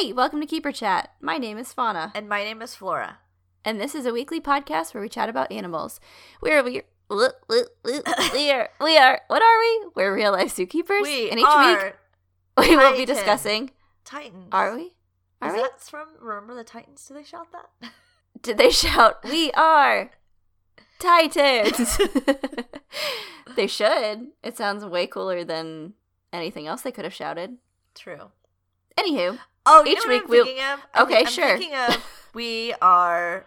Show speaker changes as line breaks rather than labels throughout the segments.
Hey, welcome to Keeper Chat. My name is Fauna,
And my name is Flora.
and this is a weekly podcast where we chat about animals. We we we are we are what are we? We're real life zookeepers.
We
and each
are
week we will be discussing.
Titans.
Are we? Are
Is
we?
that from Remember the Titans? Did they shout that?
Did they shout, "We are Titans"? they should. It sounds way cooler than anything else they could have shouted.
True.
Anywho,
Oh, you
Each week we'll-
thinking of?
Okay,
I'm
sure.
of we are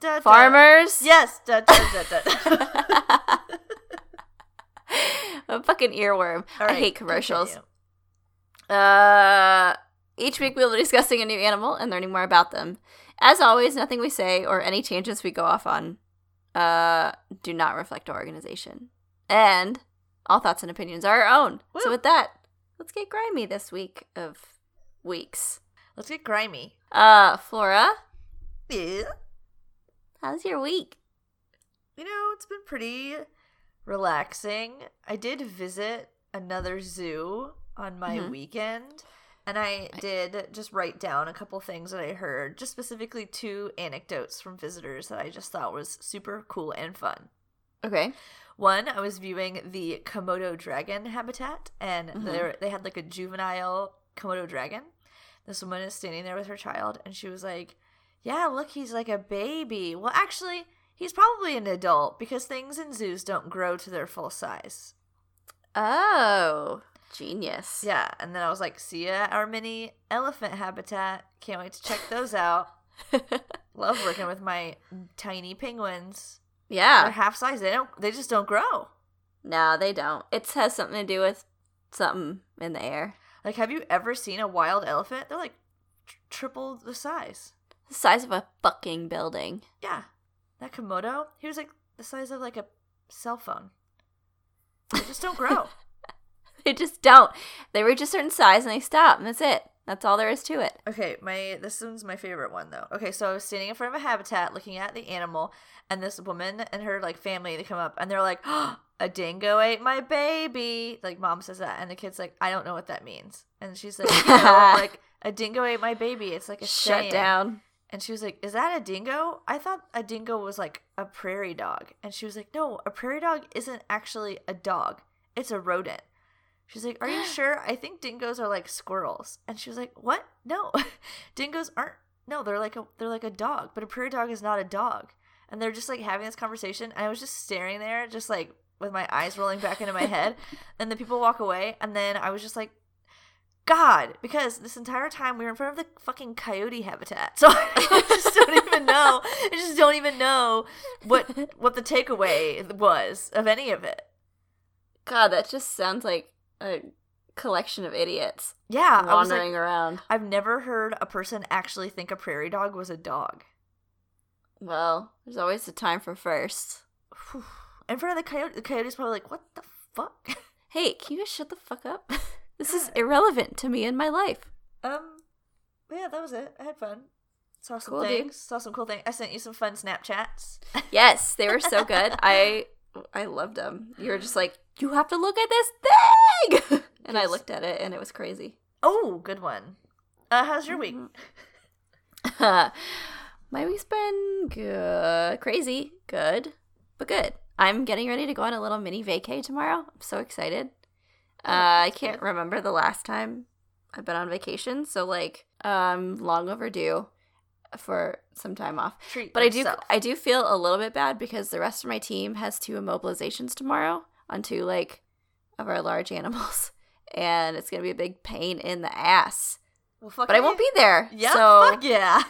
da, da.
farmers.
Yes. Da,
a fucking earworm.
All
I hate commercials.
continue.
Uh, each week we'll be discussing a new animal and learning more about them. As always, nothing we say or any tangents we go off on uh, do not reflect our organization. And all thoughts and opinions are our own. So with that, let's get grimy this week of weeks.
Let's get grimy.
Uh, Flora,
Yeah.
how's your week?
You know, it's been pretty relaxing. I did visit another zoo on my
Mhm.
weekend, and I did just write down a couple things that I heard, just specifically two anecdotes from visitors that I just thought was super cool and fun.
Okay.
One, I was viewing the Komodo dragon habitat, and
Mhm.
there they had like a juvenile Komodo dragon. This woman is standing there with her child, and she was like, "Yeah, look, he's like a baby." Well, actually, he's probably an adult because things in zoos don't grow to their full size.
Oh, genius.
Yeah, and then I was like, "See ya, our mini elephant habitat. Can't wait to check those out." Love working with my tiny penguins. They're
yeah.
half size. They don't. They just don't grow.
No, they don't. It has something to do with something in the air.
Like, have you ever seen a wild elephant? They're like tr- triple the size.
The size of a fucking building.
Yeah, that Komodo, he was like the size of like a cell phone. They just don't grow.
They just don't. They reach a certain size and they stop, and that's it. That's all there is to it.
okay, my this one's my favorite one though. Okay, so I was standing in front of a habitat looking at the animal, and this woman and her like family they come up and they're like, oh, "A dingo ate my baby." Like mom says that, and the kid's like, "I don't know what that means," and she's like, you know, "Like a dingo ate my baby." It's like a
Shut
saying.
down.
And she was like, Is that a dingo? I thought a dingo was like a prairie dog. And she was like, No, a prairie dog isn't actually a dog, it's a rodent. She's like, Are you sure? I think dingoes are like squirrels. And she was like, What? No, dingoes aren't. No, they're like a they're like a dog, but a prairie dog is not a dog. And they're just like having this conversation, and I was just staring there, just like with my eyes rolling back into my head. And the people walk away, and then I was just like, God, because this entire time we were in front of the fucking coyote habitat. So I just don't even know. I just don't even know what what the takeaway was of any of it.
God, that just sounds like a collection of idiots
Yeah, I was
wandering
like,
around.
I've never heard a person actually think a prairie dog was a dog.
Well, there's always a time for first.
In front of the coyote, the coyote's probably like, "What the fuck?"
Hey, can you just shut the fuck up? this is irrelevant to me and my life.
Um, yeah, that was it. I had fun. Saw some
Cool, dude.
things. Saw some cool things. I sent you some fun Snapchats.
Yes, they were so good. I I loved them. You were just like, you have to look at this thing, and I looked at it, and it was crazy.
Oh, good one. Uh, how's your week?
My week's been good, crazy, good, but good. I'm getting ready to go on a little mini vacay tomorrow. I'm so excited.
Oh,
Uh, I can't remember the last time I've been on vacation, so like, um, long overdue for some time off.
Treat
But I do. I do feel a little bit bad because the rest of my team has two immobilizations tomorrow on two like of our large animals, and it's gonna be a big pain in the ass.
Well, fuck
But I won't be there.
Yeah,
so
fuck yeah.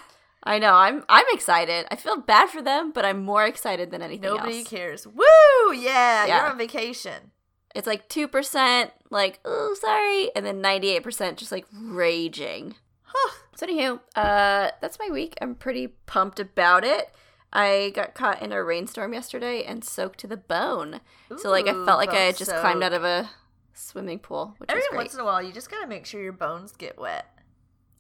I know. I'm I'm excited. I feel bad for them, but I'm more excited than anything
Nobody
else.
cares. Woo! Yeah,
Yeah.
you're on vacation.
It's like two percent, like oh sorry, and then ninety eight percent just like raging.
Huh.
So anywho, uh, that's my week. I'm pretty pumped about it. I got caught in a rainstorm yesterday and soaked to the bone. so like I felt like I had just climbed out of a swimming pool, which
Every once in a while, you just gotta make sure your bones get wet.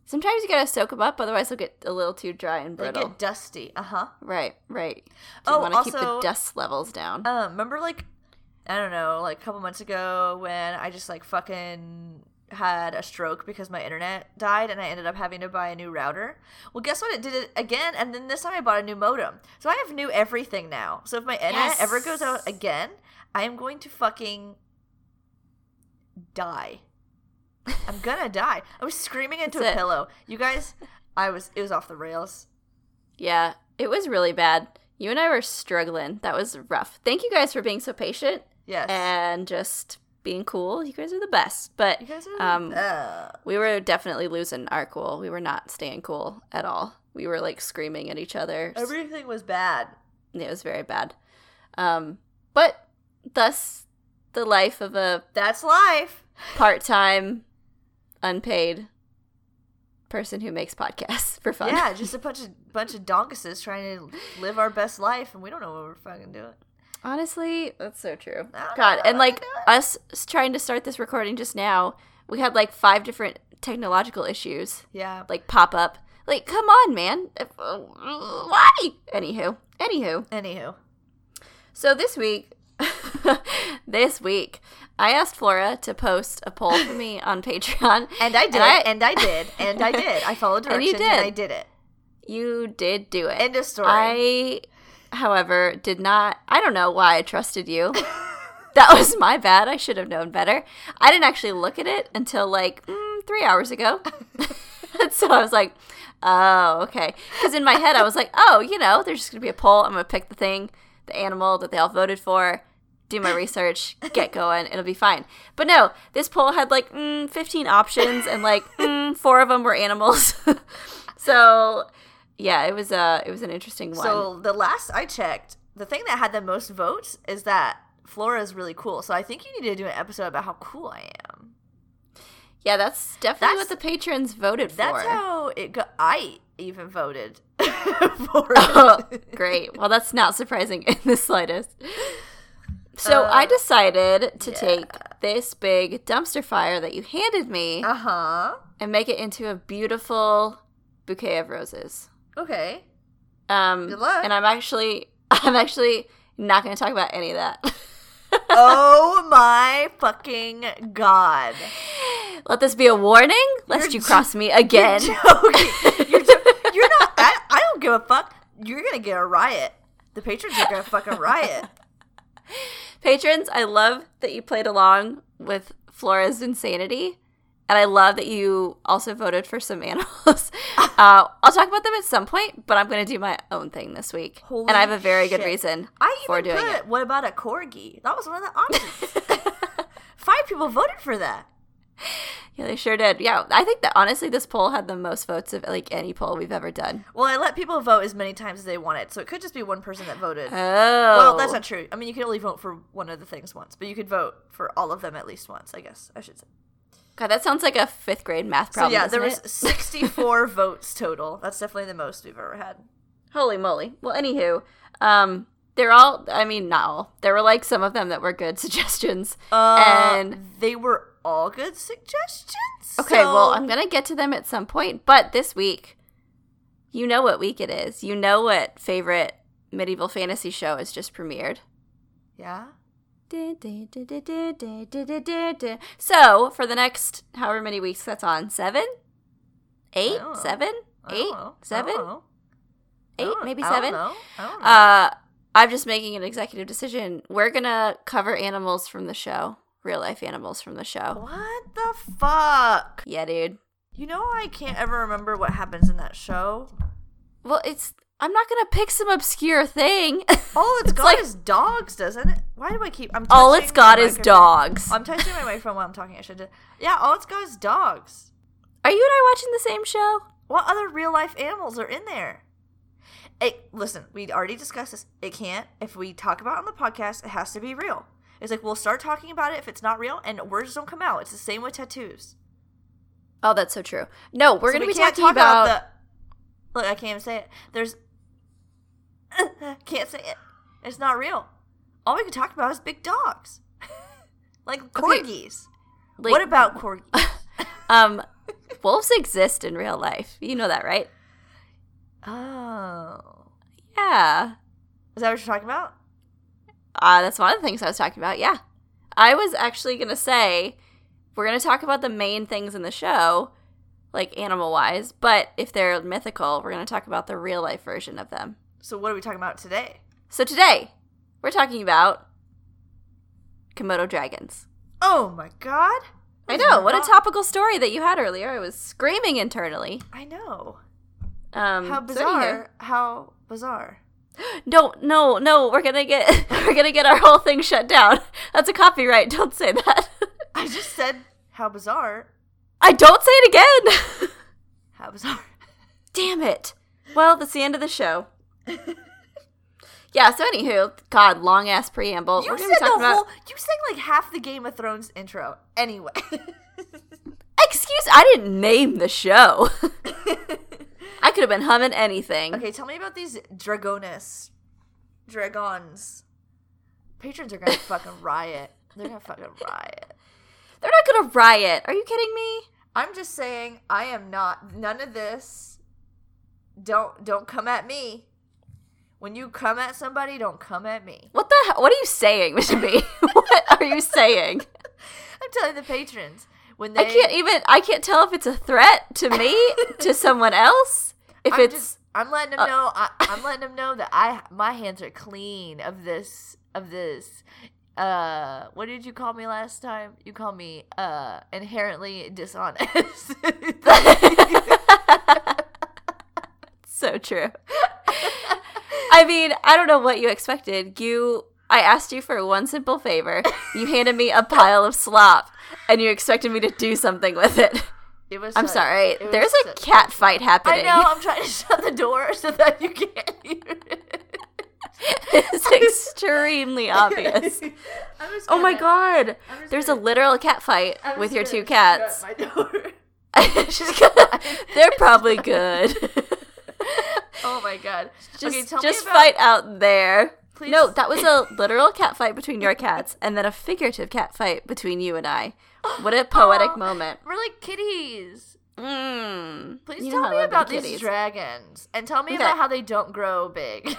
Sometimes you gotta soak them up, otherwise they'll get a little too dry and brittle.
They get dusty. Uh huh.
Right, right. You
Oh,
want to keep the dust levels down.
Um, remember like I don't know, like a couple months ago when I just like fucking had a stroke because my internet died and I ended up having to buy a new router. Well, guess what? It did it again, and then this time I bought a new modem. So I have new everything now. So if my internet
Yes.
ever goes out again, I am going to fucking die. I'm gonna die. I was screaming into
That's
a
it.
pillow. You guys, I was. It was off the rails.
Yeah, it was really bad. You and I were struggling. That was rough. Thank you guys for being so patient
Yes.
and just being cool. You guys are the best. But
you guys are.
um, we were definitely losing our cool. We were not staying cool at all. We were like screaming at each other.
everything was bad.
It was very bad. Um, but thus the life of a
That's life.
part-time, unpaid person who makes podcasts for fun.
Yeah, just a bunch of bunch of donkuses trying to live our best life, and we don't know what we're fucking doing.
Honestly, that's so true. God, and like us trying to start this recording just now, we had like five different technological issues
Yeah.
like pop up. Like, come on, man. Uh, Why? Anywho, anywho.
Anywho,
So this week, this week, I asked Flora to post a poll for me on Patreon.
and I did,
I-
and I did, and I did. I followed her
And you
directions, and,
did.
I did it.
You did do it.
End of story.
I, however, did not. I don't know why I trusted you. that was my bad. I should have known better. I didn't actually look at it until like mm, three hours ago. so I was like, oh, okay. Because in my head, I was like, oh, you know, there's just going to be a poll. I'm going to pick the thing, the animal that they all voted for, do my research, get going. It'll be fine. But no, this poll had like mm, 15 options, and like mm, four of them were animals. so yeah, it was uh it was an interesting one.
So the last I checked, the thing that had the most votes is that Flora is really cool. So I think you need to do an episode about how cool I am.
yeah, that's definitely
That's-
what the patrons voted
That's
for.
That's how it got. I even voted for
Oh,
it.
great. Well, that's not surprising in the slightest. So
Uh,
I decided to
yeah.
take this big dumpster fire that you handed me
Uh huh.
and make it into a beautiful bouquet of roses.
Okay.
Um,
Good luck.
And I'm actually, I'm actually not going to talk about any of that.
oh my fucking god.
Let this be a warning, lest
You're
you cross me again.
You're. You're, you're not. I, I don't give a fuck. You're gonna get a riot. The patrons are gonna fucking riot.
Patrons, I love that you played along with Flora's insanity. And I love that you also voted for some animals. uh, I'll talk about them at some point, but I'm going to do my own thing this week.
Holy
and I have a very good reason
I
for doing
put.
it.
What about a corgi? That was one of the options. Five people voted for that.
Yeah, they sure did. Yeah, I think that honestly, this poll had the most votes of like any poll we've ever done.
Well, I let people vote as many times as they wanted, so it could just be one person that voted.
Oh.
Well, that's not true. I mean, you can only vote for one of the things once, but you could vote for all of them at least once. I guess I should say.
God, that sounds like a fifth grade math problem.
so yeah, there was
it?
64 votes total. That's definitely the most we've ever had.
Holy moly. Well, anywho, um, they're all. I mean, not all. There were like some of them that were good suggestions.
Uh,
And-
they were all good suggestions.
Okay, well, I'm gonna get to them at some point. But this week, you know what week it is. You know what favorite medieval fantasy show has just premiered.
yeah.
So for the next however many weeks that's on, seven, eight, seven, eight, seven, eight, maybe seven. Uh, I'm just making an executive decision. We're gonna cover animals from the show, real life animals from the show.
what the fuck?
Yeah, dude.
You know, I can't ever remember what happens in that show.
Well, it's. I'm not gonna pick some obscure thing.
All it's
It's
got
like-
is dogs, doesn't it? Why do I keep? I'm
All it's got is
microphone.
dogs.
I'm touching my microphone while I'm talking. I should. Yeah, all it's got is dogs.
Are you and I watching the same show?
What other real life animals are in there? It, listen, we already discussed this. It can't. If we talk about it on the podcast, it has to be real. It's like we'll start talking about it if it's not real, and words don't come out. It's the same with tattoos.
Oh, that's so true. No, we're
So
gonna
we
be talking
talk
about.
the. Look, I can't even say it. There's. can't say it. It's not real. All we can talk about is big dogs, like
Okay,
corgis.
like,
what about corgis?
um, wolves exist in real life. You know that, right?
oh,
Yeah.
is that what you're talking about?
Uh, that's one of the things I was talking about. Yeah. I was actually going to say we're going to talk about the main things in the show, like animal wise, but if they're mythical, we're going to talk about the real life version of them.
So what are we talking about today?
So today, we're talking about Komodo dragons.
Oh my god.
I know, what a topical story that you had earlier. I was screaming internally.
I know.
Um,
How
so
bizarre. How bizarre.
No, no, no. We're gonna get we're gonna get our whole thing shut down. That's a copyright. Don't say that.
I just said how bizarre.
I don't say it again.
How bizarre.
Damn it. Well, that's the end of the show. yeah. So anywho, God, long ass preamble.
You
we're
said the
talking about.
whole you sang like half the Game of Thrones intro. Anyway.
Excuse, I didn't name the show. I could have been humming anything.
okay, tell me about these Dragonis. Dragons. Patrons are gonna fucking riot. They're gonna fucking riot.
They're not gonna riot. Are you kidding me?
I'm just saying I am not none of this. Don't don't come at me. When you come at somebody, don't come at me.
What the? hell? What are you saying, Mr. B? what are you saying?
I'm telling the patrons when they
I can't even. I can't tell if it's a threat to me, to someone else. If
I'm
it's
just, I'm letting them
uh,
know. I, I'm letting them know that I my hands are clean of this of this. Uh, what did you call me last time? You called me uh inherently dishonest.
so true. I mean, I don't know what you expected. You, I asked you for one simple favor. You handed me a pile of slop, and you expected me to do something with it.
it was.
I'm
such-
sorry. There's a cat fight happening.
I know. I'm trying to shut the door so that you can't hear it.
it's extremely obvious.
Was
Oh my god! There's a
gonna-
literal cat fight with your two cats.
My door.
She's gonna- They're probably good.
Oh my god.
just
okay, tell
just
me about,
fight out there.
Please.
No, that was a literal cat fight between your cats, and then a figurative cat fight between you and I. What a poetic
Aw.
moment.
We're like kitties.
Mm.
Please
You
tell me about these
kitties.
dragons and tell me
Okay.
about how they don't grow big.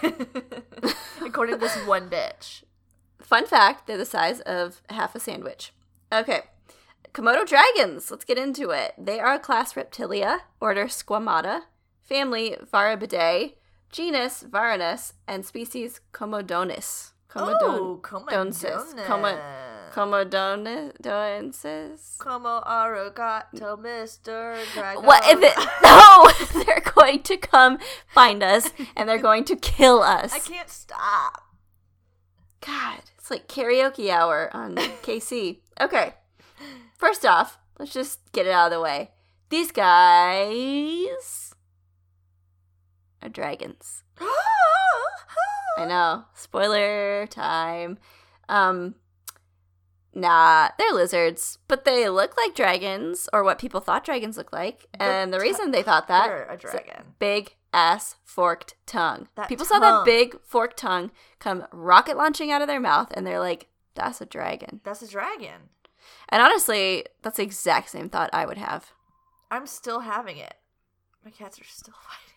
According to this one bitch.
Fun fact: they're the size of half a sandwich. Okay, Komodo dragons. Let's get into it. They are a class Reptilia, order Squamata, family Varanidae, genus Varanus, and species Comodonus. Comodon-
oh,
donsis.
Commodonus.
Comodonensis.
Como arigato, Mr. Dragon.
What if it? No, they're going to come find us and they're going to kill us.
I can't stop.
God, it's like karaoke hour on KC. Okay, first off, let's just get it out of the way. These guys are dragons. I know. Spoiler time. Um, nah, they're lizards, but they look like dragons, or what people thought dragons look like. And the reason they thought that
a dragon.
big ass forked tongue.
That
People saw that big forked tongue come rocket launching out of their mouth, and they're like, "That's a dragon."
That's a dragon.
And honestly, that's the exact same thought I would have.
I'm still having it. My cats are still fighting.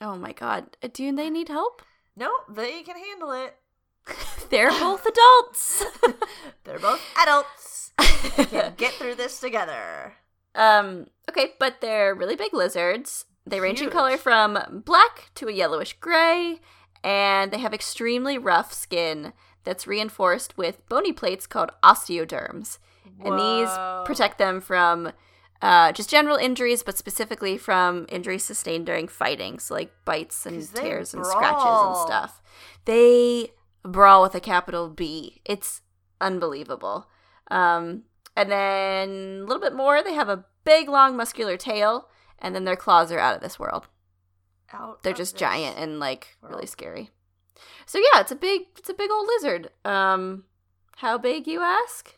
Oh my god, do they need help?
No, they can handle it.
They're both adults.
They're both adults. They can get through this together.
Um, okay, but they're really big lizards. They range in color from black to a yellowish gray, and they have extremely rough skin that's reinforced with bony plates called osteoderms. And these protect them from uh, just general injuries, but specifically from injuries sustained during fighting, so like bites and tears and scratches and stuff. They brawl with a capital B. It's unbelievable. Um, and then a little bit more, they have a big, long, muscular tail, and then their claws are out of this world.
Out
They're just giant and like really scary. So yeah, it's a big, it's a big old lizard. Um, how big, you ask?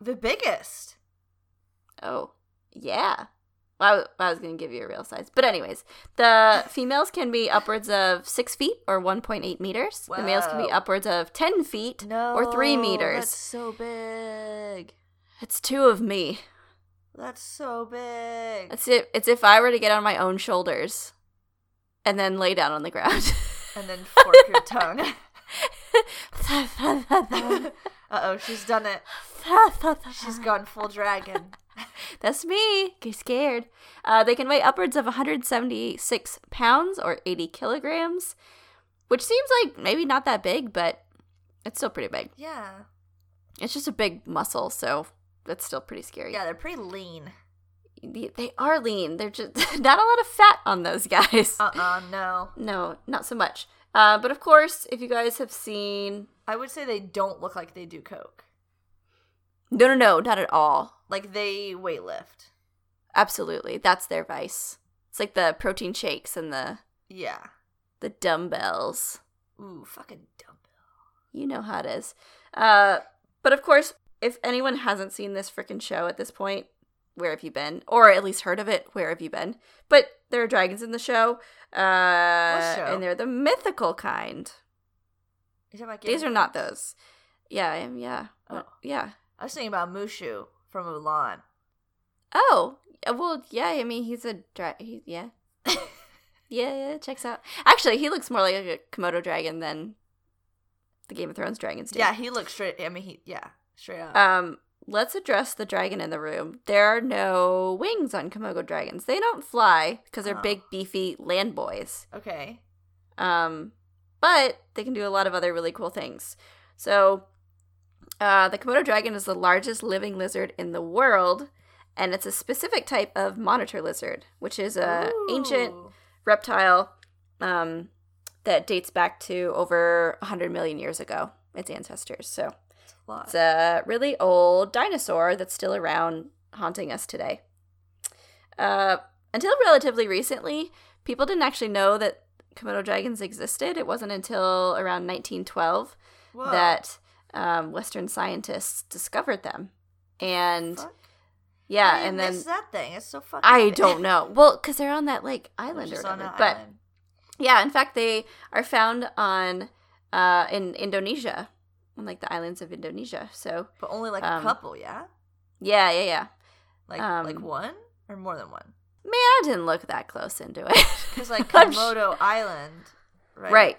The biggest.
Oh, yeah. I, I was going to give you a real size. But, anyways, the females can be upwards of six feet or 1.8 meters. The males can be upwards of 10 feet
No.
or three meters.
That's so big.
It's two of me.
That's so big.
It's if, it's if I were to get on my own shoulders and then lay down on the ground.
and then fork your tongue. Uh oh, she's done it. She's gone full dragon.
That's me. Get scared. Uh, they can weigh upwards of 176 pounds or 80 kilograms, which seems like maybe not that big, but it's still pretty big.
Yeah.
It's just a big muscle, so that's still pretty scary.
Yeah, they're pretty lean.
They are lean. They're just not a lot of fat on those guys.
Uh uh no.
No, not so much. Uh, but of course, if you guys have seen,
I would say they don't look like they do coke.
no, no, no, not at all.
Like they weightlift.
Absolutely, that's their vice. It's like the protein shakes and the
Yeah.
the dumbbells.
Ooh, fucking dumbbell.
You know how it is. Uh, but of course, if anyone hasn't seen this freaking show at this point, where have you been? Or at least heard of it, where have you been? But there are dragons in the show. Uh,
show?
And they're the mythical kind.
You talking about
These are not those. Yeah, I am. Yeah.
Oh.
Yeah.
I was thinking about Mushu from Mulan.
Oh, well, yeah. I mean, he's a dra- he, yeah. yeah, yeah, checks out. Actually, he looks more like a Komodo dragon than the Game of Thrones dragons do.
Yeah, he looks straight. I mean, he yeah, straight up.
Um, let's address the dragon in the room. There are no wings on Komodo dragons. They don't fly because they're
Oh.
big, beefy land boys.
okay.
Um, but they can do a lot of other really cool things. So, uh, the Komodo dragon is the largest living lizard in the world, and it's a specific type of monitor lizard, which is a ancient reptile um, that dates back to over 100 million years ago. Its ancestors. So.
A.
It's a really old dinosaur that's still around haunting us today. Uh, until relatively recently, people didn't actually know that Komodo dragons existed. It wasn't until around 1912
Whoa.
that um, Western scientists discovered them. And
Fuck?
yeah, and then
that thing. It's so fucking.
I
big.
don't know. Well, because they're on that like island or whatever. But
island.
yeah, in fact, they are found on uh, in Indonesia, on like the islands of Indonesia. So
but only like
um,
a couple, yeah.
yeah, yeah, yeah.
Like
um,
like one or more than one.
Man, I didn't look that close into it.
Because like Komodo Island, right?
right.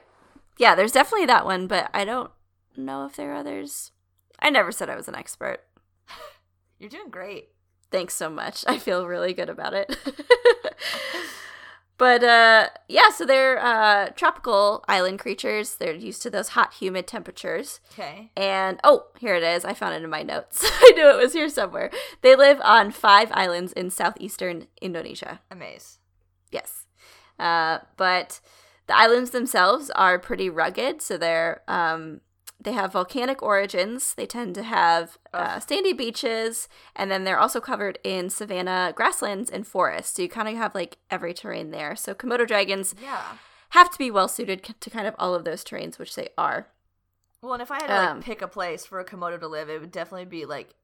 Yeah, there's definitely that one, but I don't know if there are others. I never said I was an expert.
You're doing great.
Thanks so much. I feel really good about it. but uh yeah, so they're uh tropical island creatures. They're used to those hot, humid temperatures.
Okay.
And oh, here it is. I found it in my notes. I knew it was here somewhere. They live on five islands in southeastern Indonesia.
Amaze.
Yes. Uh, but the islands themselves are pretty rugged, so they're um, they have volcanic origins. They tend to have uh, sandy beaches, and then they're also covered in savanna grasslands and forests. So you kind of have like every terrain there. So Komodo dragons
Yeah.
have to be well suited to kind of all of those terrains, which they are.
Well, and if I had to like
Um,
pick a place for a Komodo to live, it would definitely be like,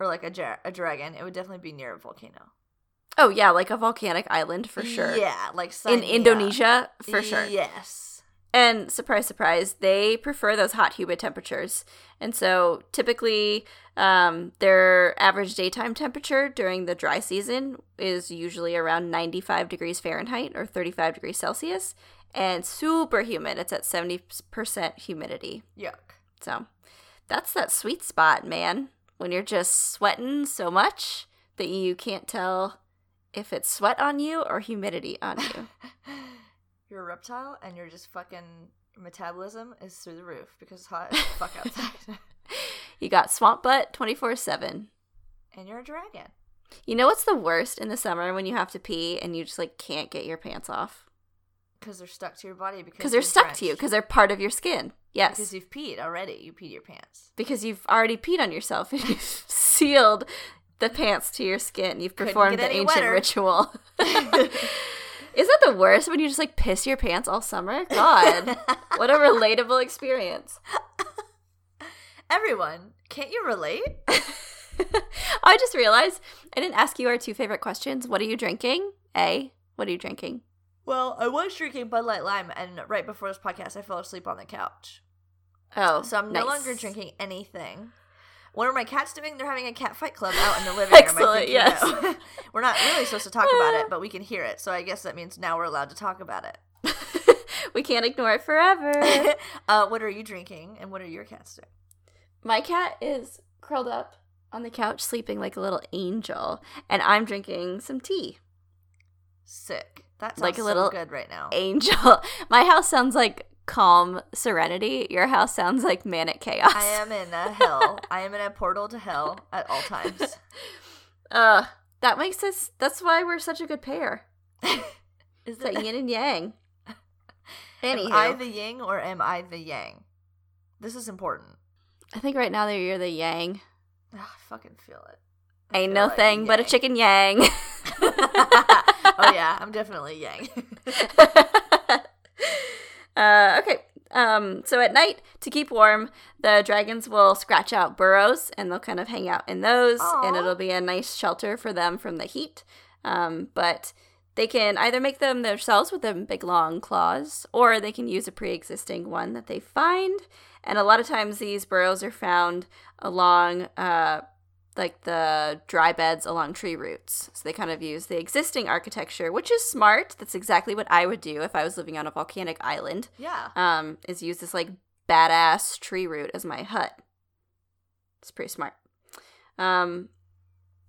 or like a, ja- a dragon. It would definitely be near a volcano.
Oh yeah, like a volcanic island for sure.
Yeah, like
In. Indonesia, for sure.
Yes.
And surprise, surprise, they prefer those hot, humid temperatures. And so typically, um, their average daytime temperature during the dry season is usually around 95 degrees Fahrenheit or 35 degrees Celsius. And super humid. It's at 70% humidity.
Yuck.
So that's that sweet spot, man. When you're just sweating so much that you can't tell if it's sweat on you or humidity on you.
You're a reptile, and you're just fucking metabolism is through the roof because it's hot as fuck outside.
you got swamp butt 24 7.
and you're a dragon.
You know what's the worst in the summer when you have to pee and you just like can't get your pants off
Because they're stuck to your body because
they're stuck to you because they're part of your skin. Yes,
Because you've peed already. You peed your pants.
because you've already peed on yourself and you've sealed the pants to your skin. You've performed the ancient
wetter.
ritual. Isn't that the worst when you just like piss your pants all summer? God, what a relatable experience.
Everyone, can't you relate?
I just realized I didn't ask you our two favorite questions. What are you drinking? A. What are you drinking?
Well, I was drinking Bud Light Lime, and right before this podcast, I fell asleep on the couch.
Oh,
So I'm
nice.
no longer drinking anything. What are my cats doing? They're having a cat fight club out in the living room.
Excellent, yes.
we're not really supposed to talk about it, but we can hear it. So I guess that means now we're allowed to talk about it.
we can't ignore it forever.
uh, what are you drinking, and what are your cats doing?
My cat is curled up on the couch sleeping like a little angel, and I'm drinking some tea.
Sick. That sounds
Like a
so
little
good right now.
Angel. My house sounds like calm serenity. Your house sounds like manic chaos.
I am in a hell. I am in a portal to hell at all times.
Uh, that makes us. That's why we're such a good pair.
Is
It's like
it,
yin and yang.
am
Anywho,
I the yin or am I the yang? This is important.
I think right now that you're the yang.
Ugh, I fucking feel it. I
Ain't
feel
no
like
thing but a chicken yang.
oh yeah, I'm definitely yang.
Uh, okay. Um, so at night, to keep warm, the dragons will scratch out burrows and they'll kind of hang out in those, and it'll be a nice shelter for them from the heat. Um, but they can either make them themselves with them big long claws, or they can use a pre existing one that they find. And a lot of times, these burrows are found along uh, like the dry beds along tree roots. So they kind of use the existing architecture, which is smart. That's exactly what I would do if I was living on a volcanic island.
yeah.
Um, is use this like badass tree root as my hut. It's pretty smart. Um,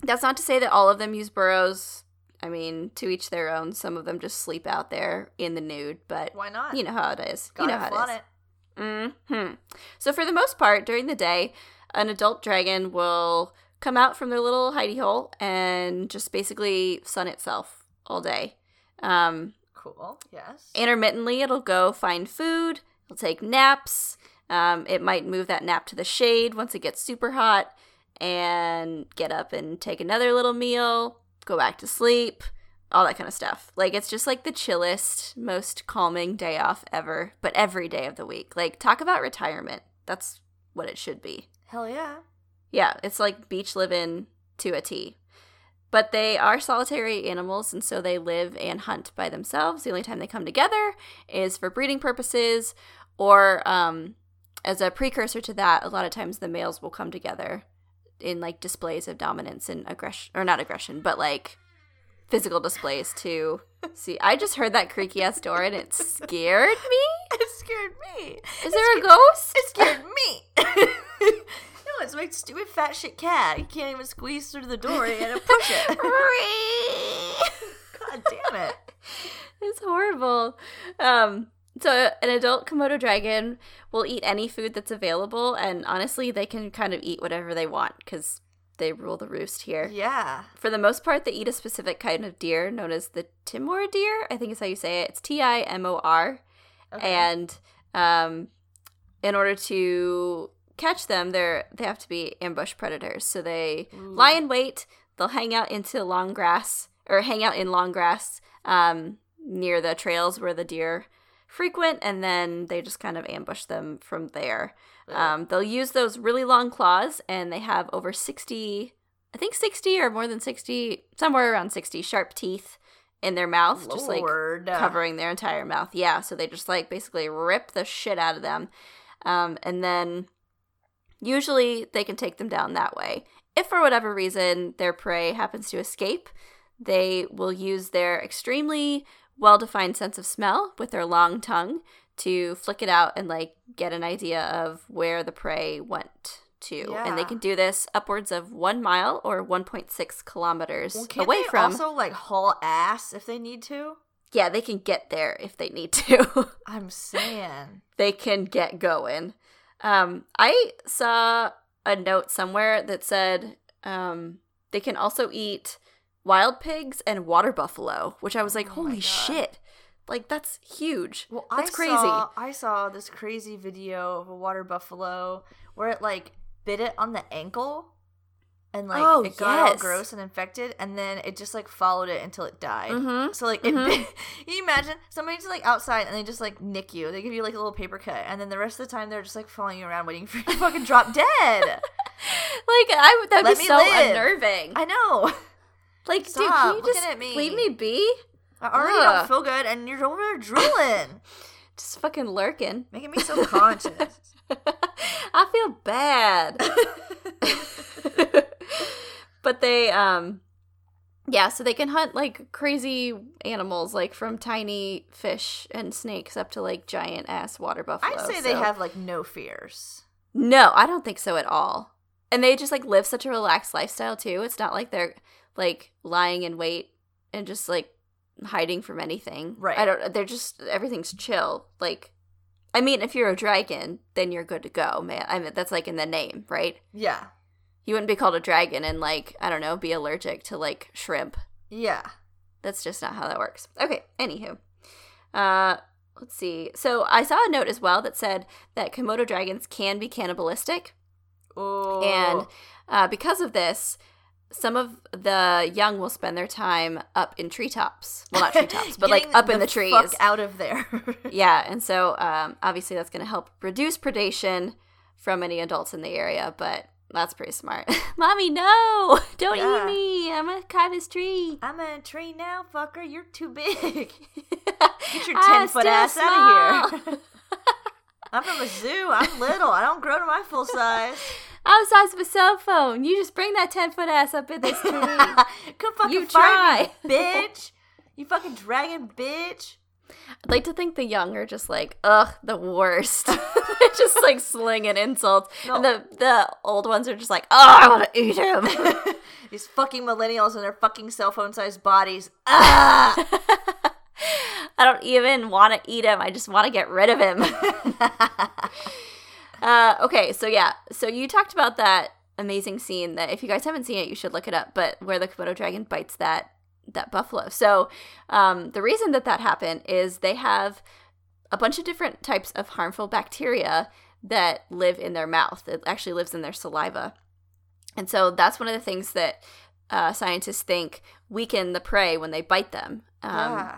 that's not to say that all of them use burrows. I mean, to each their own. Some of them just sleep out there in the nude, but
Why not?
you know how it is.
Gotta
you know how it
it.
is. Hmm. So for the most part, during the day, an adult dragon will come out from their little hidey hole and just basically sun itself all day. Um,
Cool. Yes.
intermittently, it'll go find food. It'll take naps. Um, it might move that nap to the shade once it gets super hot, and get up and take another little meal. Go back to sleep. All that kind of stuff. Like it's just like the chillest, most calming day off ever, but every day of the week. Like talk about retirement. That's what it should be.
Hell yeah.
Yeah, it's like beach living to a T. But they are solitary animals, and so they live and hunt by themselves. The only time they come together is for breeding purposes, or um, as a precursor to that, a lot of times the males will come together in like displays of dominance and aggression, or not aggression, but like physical displays to see. I just heard that creaky ass door and it scared me.
It scared me.
Is there a ghost?
It scared me. no, it's my stupid fat shit cat. You can't even squeeze through the door. You gotta push it. God damn it.
It's horrible. Um, so an adult Komodo dragon will eat any food that's available, and honestly, they can kind of eat whatever they want because they rule the roost here.
Yeah.
For the most part, they eat a specific kind of deer known as the Timor deer. I think is how you say it. It's T I M O R,
Okay.
and um, in order to catch them, they're they have to be ambush predators. So they
Ooh.
lie in wait. They'll hang out into long grass or hang out in long grass um, near the trails where the deer frequent, and then they just kind of ambush them from there. Um, they'll use those really long claws, and they have over 60, I think 60 or more than 60, somewhere around 60 sharp teeth in their mouth, just like covering their entire mouth. Yeah, so they just like basically rip the shit out of them. Um, and then usually they can take them down that way. If for whatever reason their prey happens to escape, they will use their extremely well defined sense of smell with their long tongue to flick it out and like get an idea of where the prey went to. Yeah. And they can do this upwards of one mile or 1.6 kilometers
Well,
away
they
from.
also like haul ass if they need to?
yeah, they can get there if they need to.
I'm saying.
they can get going. Um, I saw a note somewhere that said um, they can also eat wild pigs and water buffalo, which I was like,
Oh
holy shit. Like, that's huge.
Well,
that's
I
crazy.
Saw, I saw this crazy video of a water buffalo where it like bit it on the ankle, and like
Oh,
it got all gross and infected, and then it just like followed it until it died.
Mhm.
So like, it
Mhm.
bit, you imagine somebody's like outside and they just like nick you. They give you like a little paper cut, and then the rest of the time they're just like following you around, waiting for you to fucking drop dead.
Like, I would, that'd
Let
be so
live.
unnerving.
I know.
like,
Stop
dude, can you just
at me.
leave me be?
I already
Ugh.
don't feel good, and you're over there drooling,
Just fucking lurking.
making me so conscious.
I feel bad. but they um yeah, so they can hunt like crazy animals like from tiny fish and snakes up to like giant ass water buffalo.
I'd say they have like no fears.
No, I don't think so at all. And they just like live such a relaxed lifestyle too. It's not like they're like lying in wait and just like hiding from anything.
Right.
I don't they're just everything's chill. Like I mean, if you're a dragon, then you're good to go, man. I mean, that's like in the name, right?
Yeah.
You wouldn't be called a dragon and like, I don't know, be allergic to like shrimp.
Yeah.
That's just not how that works. Okay, anywho. Uh let's see. So I saw a note as well that said that Komodo dragons can be cannibalistic.
Oh.
And uh, because of this, some of the young will spend their time up in treetops. Well, not treetops, but like up in the trees.
Out of there.
Yeah, and so um, obviously that's going to help reduce predation from any adults in the area, but that's pretty smart. Mommy, no! Don't
Yeah.
eat me! I'm a climb tree.
I'm a tree now, fucker. You're too big.
Get
your 10 foot ass out of here. I'm from a zoo. I'm little. I don't grow to my full size.
I'm the size of a cell phone. You just bring that 10 foot ass up in this tree.
Come fucking
You try.
me, bitch. You fucking dragon bitch.
I'd like to think the young are just like, ugh, the worst. They're just like slinging insults.
No.
And the, the old ones are just like, oh, I want to eat him.
These fucking millennials and their fucking cell phone sized bodies. Ah!
I don't even want to eat him. I just want to get rid of him. uh, okay, so yeah. So you talked about that amazing scene that if you guys haven't seen it, you should look it up, but where the Komodo dragon bites that that buffalo. So um, the reason that that happened is they have a bunch of different types of harmful bacteria that live in their mouth. It actually lives in their saliva. And so that's one of the things that uh, scientists think weaken the prey when they bite them. Um,
yeah.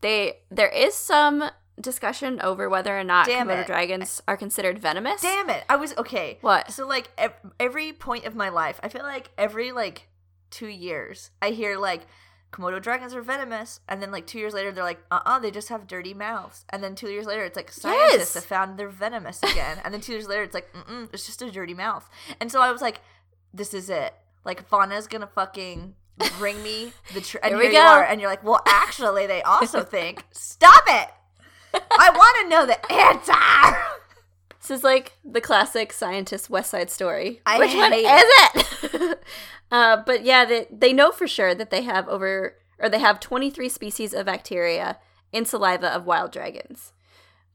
they there is some discussion over whether or not
Damn
Komodo
it.
dragons are considered venomous.
Damn it. I was okay.
What?
So like ev- every point of my life, I feel like every like 2 years, I hear like Komodo dragons are venomous, and then like two years later, they're like, uh uh they just have dirty mouths. And then two years later, it's like scientists
Yes.
have found they're venomous again. and then two years later, it's like, mm it's just a dirty mouth. And so I was like, this is it. Like Fauna's gonna fucking bring me the truth. And
Here
here,
we
you
go.
are, and you're like, well, actually, they also think, stop it. I want to know the answer.
This is like the classic scientist West Side Story.
I
Which one is it? uh, but yeah, they, they know for sure that they have over or they have 23 species of bacteria in saliva of wild dragons.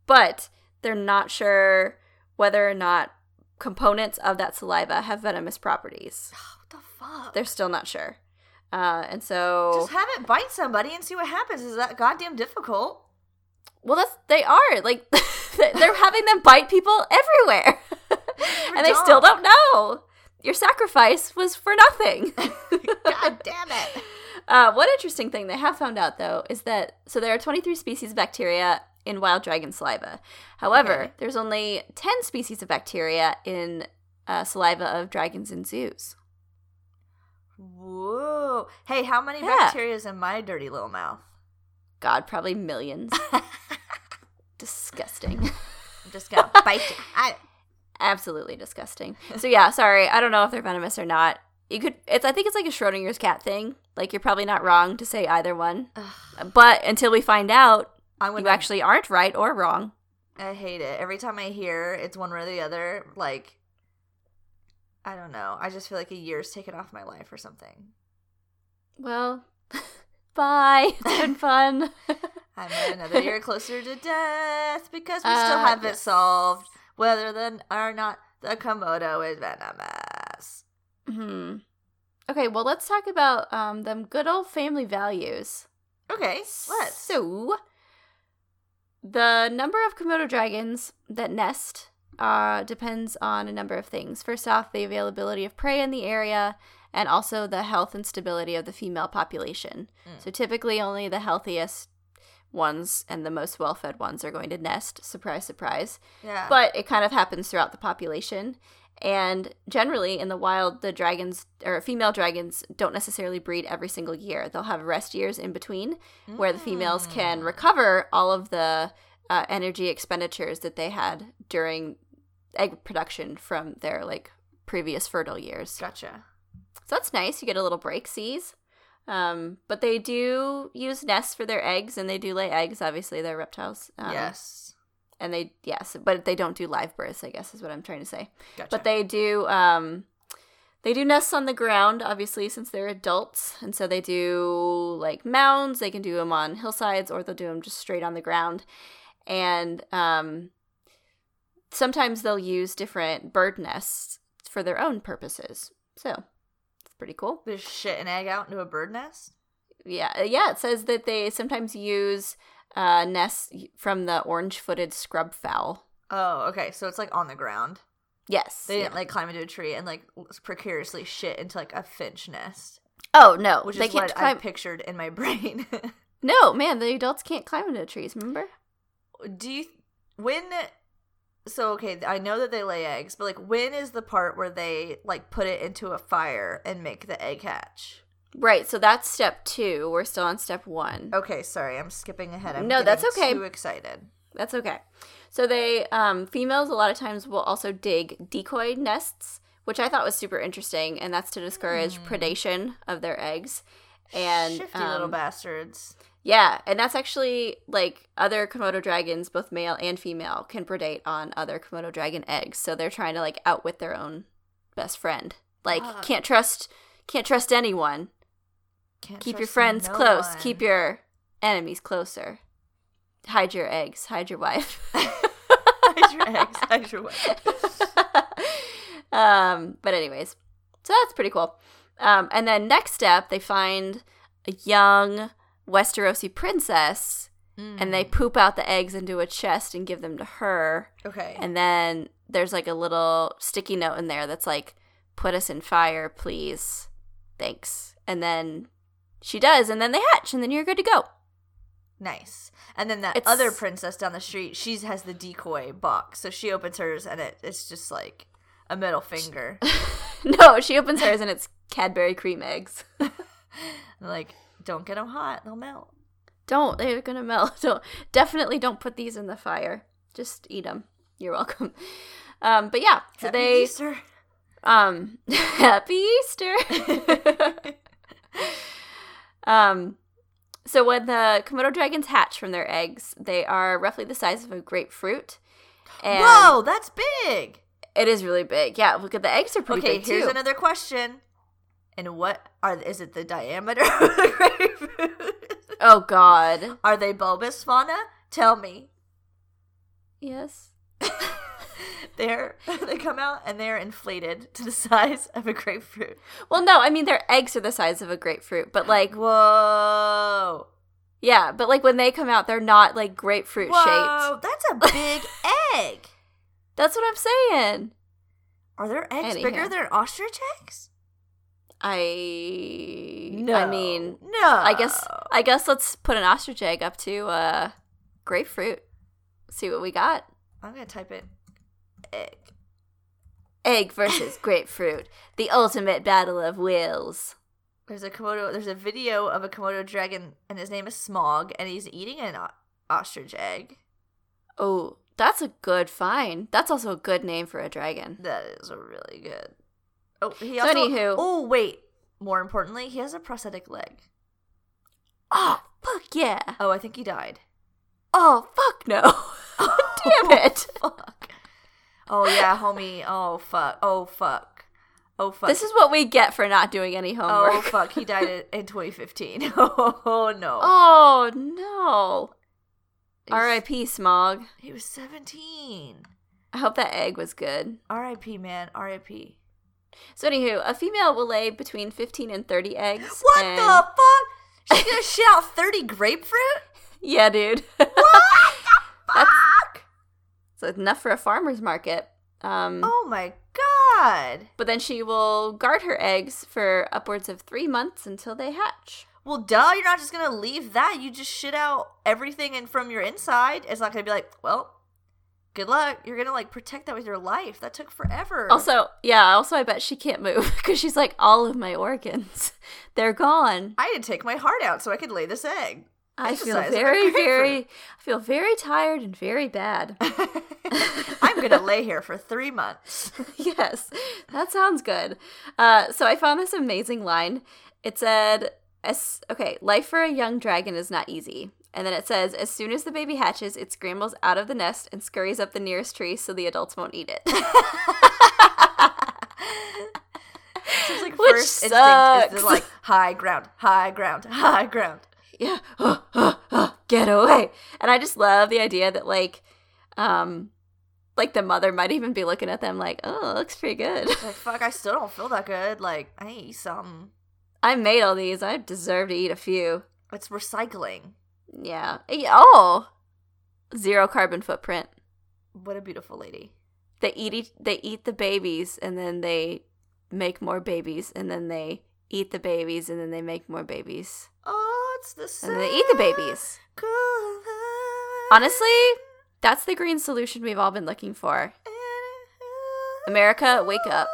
But they're not sure whether or not components of that saliva have venomous properties.
What the fuck?
They're still not sure. Uh, and so
Just have it bite somebody and see what happens. Is that goddamn difficult?
Well, that's they are like they're having them bite people everywhere, and they still don't know. Your sacrifice was for nothing.
God damn it.
uh, one interesting thing they have found out though is that so there are 23 species of bacteria in wild dragon saliva. However,
Okay.
there's only 10 species of bacteria in uh, saliva of dragons in zoos.
Whoa. Hey, how many
Yeah.
bacteria is in my dirty little mouth?
God, probably millions. Disgusting.
I'm just gonna bite you. I,
absolutely disgusting. So yeah, sorry, I don't know if they're venomous or not. You could it's I think it's like a Schrodinger's cat thing. Like you're probably not wrong to say either one.
ugh,
But until we find out,
gonna
you actually aren't right or wrong.
I hate it. Every time I hear it's one or the other, like I don't know. I just feel like a year's taken off my life or something.
Well, bye. It's been fun.
I'm another year closer to death because we
Uh,
still haven't
yes.
solved whether the or not the Komodo is venomous.
hmm. Okay, well let's talk about um them good old family values.
Okay, let's.
So, the number of Komodo dragons that nest uh, depends on a number of things. First off, the availability of prey in the area, and also the health and stability of the female population.
Mm.
So, typically, only the healthiest ones and the most well fed ones are going to nest. Surprise, surprise.
yeah,
But it kind of happens throughout the population. And generally, in the wild, the dragons or female dragons don't necessarily breed every single year. They'll have rest years in between where the females can
Mm.
recover all of the uh, energy expenditures that they had during egg production from their like previous fertile years.
Gotcha.
So that's nice. You get a little break, sees. Um, but they do use nests for their eggs, and they do lay eggs. Obviously, they're reptiles. Um,
yes.
and they yes, but they don't do live births. I guess is what I'm trying to say.
Gotcha.
But they do um they do nests on the ground, obviously, since they're adults, and so they do like mounds. They can do them on hillsides, or they'll do them just straight on the ground. And um, sometimes they'll use different bird nests for their own purposes. So pretty cool.
They shit an egg out into a bird nest.
Yeah, uh, yeah. It says that they sometimes use uh, nests from the orange-footed scrub fowl.
Oh, okay. So it's like on the ground.
Yes.
They didn't like climb into a tree and like precariously shit into like a finch nest,
Oh no,
which
they
is
can't
what I
climb.
pictured in my brain.
No, man, the adults can't climb into trees. Remember?
Do you when? So okay, I know that they lay eggs, but like when is the part where they like put it into a fire and make the egg hatch?
Right. So that's step two. We're still on step one.
Okay, sorry, I'm skipping ahead. I'm
No, that's okay.
Too excited.
That's okay. So they um, females a lot of times will also dig decoy nests, which I thought was super interesting, and that's to discourage predation of their eggs. And.
Shifty little
um,
bastards.
Yeah, and that's actually like other Komodo dragons, both male and female, can predate on other Komodo dragon eggs. So they're trying to like outwit their own best friend. Like
Fuck.
can't trust can't trust anyone.
Can't
Keep your friends
no
close.
one.
Keep your enemies closer. Hide your eggs. Hide your wife.
hide your eggs. Hide your wife.
um, but anyways, so that's pretty cool. Um, and then next step, they find a young Westerosi princess, and they hmm. poop out the eggs into a chest and give them to her.
Okay.
And then there's like a little sticky note in there that's like, "Put us in fire, please, thanks." And then she does, and then they hatch, and then you're good to go.
Nice. And then that
It's-
other princess down the street, she has the decoy box. So she opens hers and it, it's just like a middle finger.
no, she opens hers, and it's Cadbury cream eggs.
like, don't get them hot, they'll melt.
Don't. They're gonna melt. Don't. Definitely don't put these in the fire. Just eat them. You're welcome. Um, but yeah, so
Happy
they
Easter.
um happy Easter. um, so when the Komodo dragons hatch from their eggs, they are roughly the size of a grapefruit. And
Whoa, that's big.
It is really big. Yeah, look at the eggs are pretty
Okay,
big
here's
too.
another question. And what are is it the diameter of the grapefruit?
oh God.
Are they bulbous fauna? Tell me.
Yes.
They're they come out and they're inflated to the size of a grapefruit.
Well, no, I mean their eggs are the size of a grapefruit, but like
Whoa.
Yeah, but like when they come out, they're not like grapefruit shaped.
Whoa, that's a big egg.
That's what I'm saying.
Are their eggs
Anyhow.
bigger than ostrich eggs?
I no. I mean,
no.
I guess I guess let's put an ostrich egg up to uh grapefruit. See what we got.
I'm gonna type it egg.
Egg versus grapefruit. The ultimate battle of wills.
There's a komodo. There's a video of a komodo dragon, and his name is Smog, and he's eating an o- ostrich egg.
Oh, that's a good find. That's also a good name for a dragon.
That is a really good. Oh, he
So
also.
anywho-
Oh wait. More importantly, he has a prosthetic leg.
Oh, fuck yeah.
Oh, I think he died.
Oh, fuck no. Oh, damn it.
Fuck. Oh yeah, homie. Oh fuck. Oh fuck. Oh fuck.
This is what we get for not doing any homework.
Oh fuck. He died in- in 2015. Oh no.
Oh no. R.I.P. Smog.
He was 17.
I hope that egg was good.
R.I.P. Man. R.I.P.
So anywho, a female will lay between 15 and 30 eggs.
What
and-
the fuck? She's gonna shit out 30 grapefruit?
Yeah, dude.
What the fuck?
so it's enough for a farmer's market. Um,
Oh my god.
But then she will guard her eggs for upwards of three months until they hatch.
Well, duh, you're not just gonna leave that. You just shit out everything and from your inside. It's not gonna be like, well, good luck. You're gonna like protect that with your life. That took forever.
Also, yeah, also I bet she can't move because she's like, all of my organs, they're gone.
I had to take my heart out so I could lay this egg.
I feel
size of a
very, very, I feel very tired and very bad.
I'm gonna lay here for three months.
yes, that sounds good. Uh, so I found this amazing line. It said, okay, life for a young dragon is not easy. And then it says, as soon as the baby hatches, it scrambles out of the nest and scurries up the nearest tree so the adults won't eat it.
Seems like
Which
first instinct is like high ground, high ground, high ground.
yeah, get away. And I just love the idea that like, um, like the mother might even be looking at them like, oh, it looks pretty good.
Like fuck, I still don't feel that good. Like I need some.
I made all these. I deserve to eat a few.
It's recycling.
Yeah. Oh, zero carbon footprint.
What a beautiful lady.
They eat each, they eat the babies and then they make more babies and then they eat the babies and then they make more babies
Oh, it's the same.
and then they eat the babies. Honestly, that's the green solution we've all been looking for. America, wake up.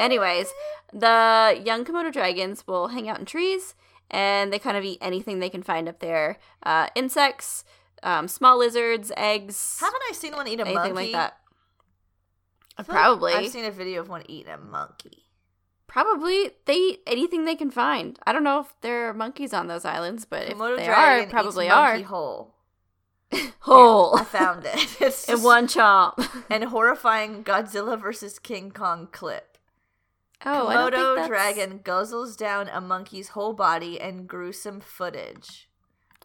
Anyways, the young Komodo dragons will hang out in trees and they kind of eat anything they can find up there uh, insects, um, small lizards, eggs,
Haven't I seen one eat a
anything
monkey?
like that.
I feel like
Probably.
I've seen a video of one eating a monkey.
Probably they eat anything they can find. I don't know if there are monkeys on those islands, but
Komodo
if they are, probably are.
monkey whole.
Whole
I found it. It's
in one chomp.
and horrifying Godzilla versus King Kong clip.
Oh, I don't think
Komodo dragon guzzles down a monkey's whole body and gruesome footage.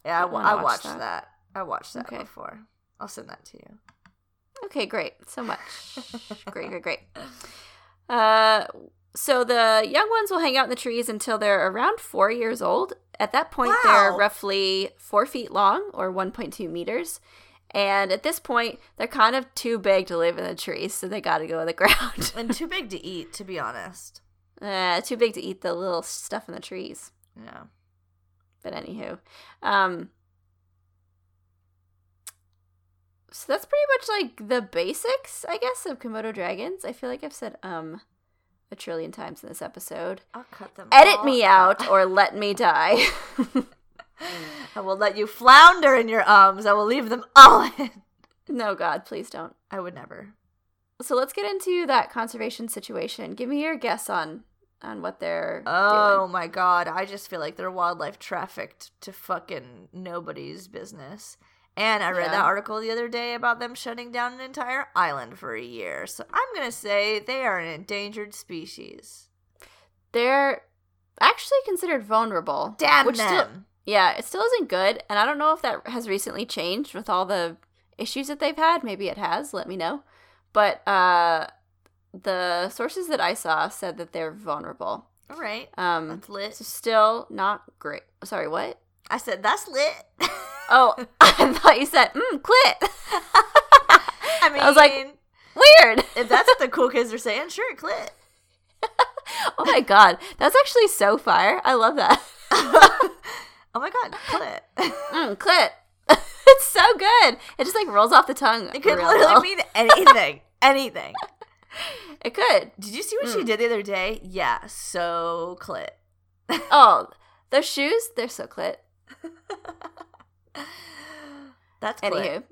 Yeah, I,
I
I watched
that.
that. I watched that
Okay.
before. I'll send that to you.
Okay, great. So much. great, great, great. Uh, so the young ones will hang out in the trees until they're around four years old. At that point, they're roughly four feet long or 1.2 meters. And at this point, they're kind of too big to live in the trees, so they got to go to the ground.
And too big to eat, to be honest.
uh, too big to eat the little stuff in the trees.
Yeah.
But anywho, um, so that's pretty much like the basics, I guess, of Komodo dragons. I feel like I've said um a trillion times in this episode.
I'll cut them.
Edit me out
out.
or let me die.
I will let you flounder in your arms. I will leave them all in.
no, God, please don't.
I would never.
So let's get into that conservation situation. Give me your guess on on what they're
Oh
doing.
my god, I just feel like they're wildlife trafficked to fucking nobody's business. And I read
Yeah.
that article the other day about them shutting down an entire island for a year. So I'm going to say they are an endangered species.
They're actually considered vulnerable.
Damn
which
them.
still- Yeah, it still isn't good, and I don't know if that has recently changed with all the issues that they've had. Maybe it has. Let me know. But uh, the sources that I saw said that they're vulnerable.
All right.
Um,
That's lit.
so still not great. Sorry, what?
I said that's lit.
Oh, I thought you said mm, clit.
I mean,
I was like- Weird.
if that's what the cool kids are saying, sure, clit.
Oh my god, that's actually so fire. I love that.
Oh my god, clit.
Mm, clit. it's so good. It just like rolls off the tongue.
It could literally
well.
mean anything. anything.
It could.
Did you see what she
Mm.
did the other day? Yeah, so clit.
Oh, those shoes, they're so clit.
That's clit.
Anywho,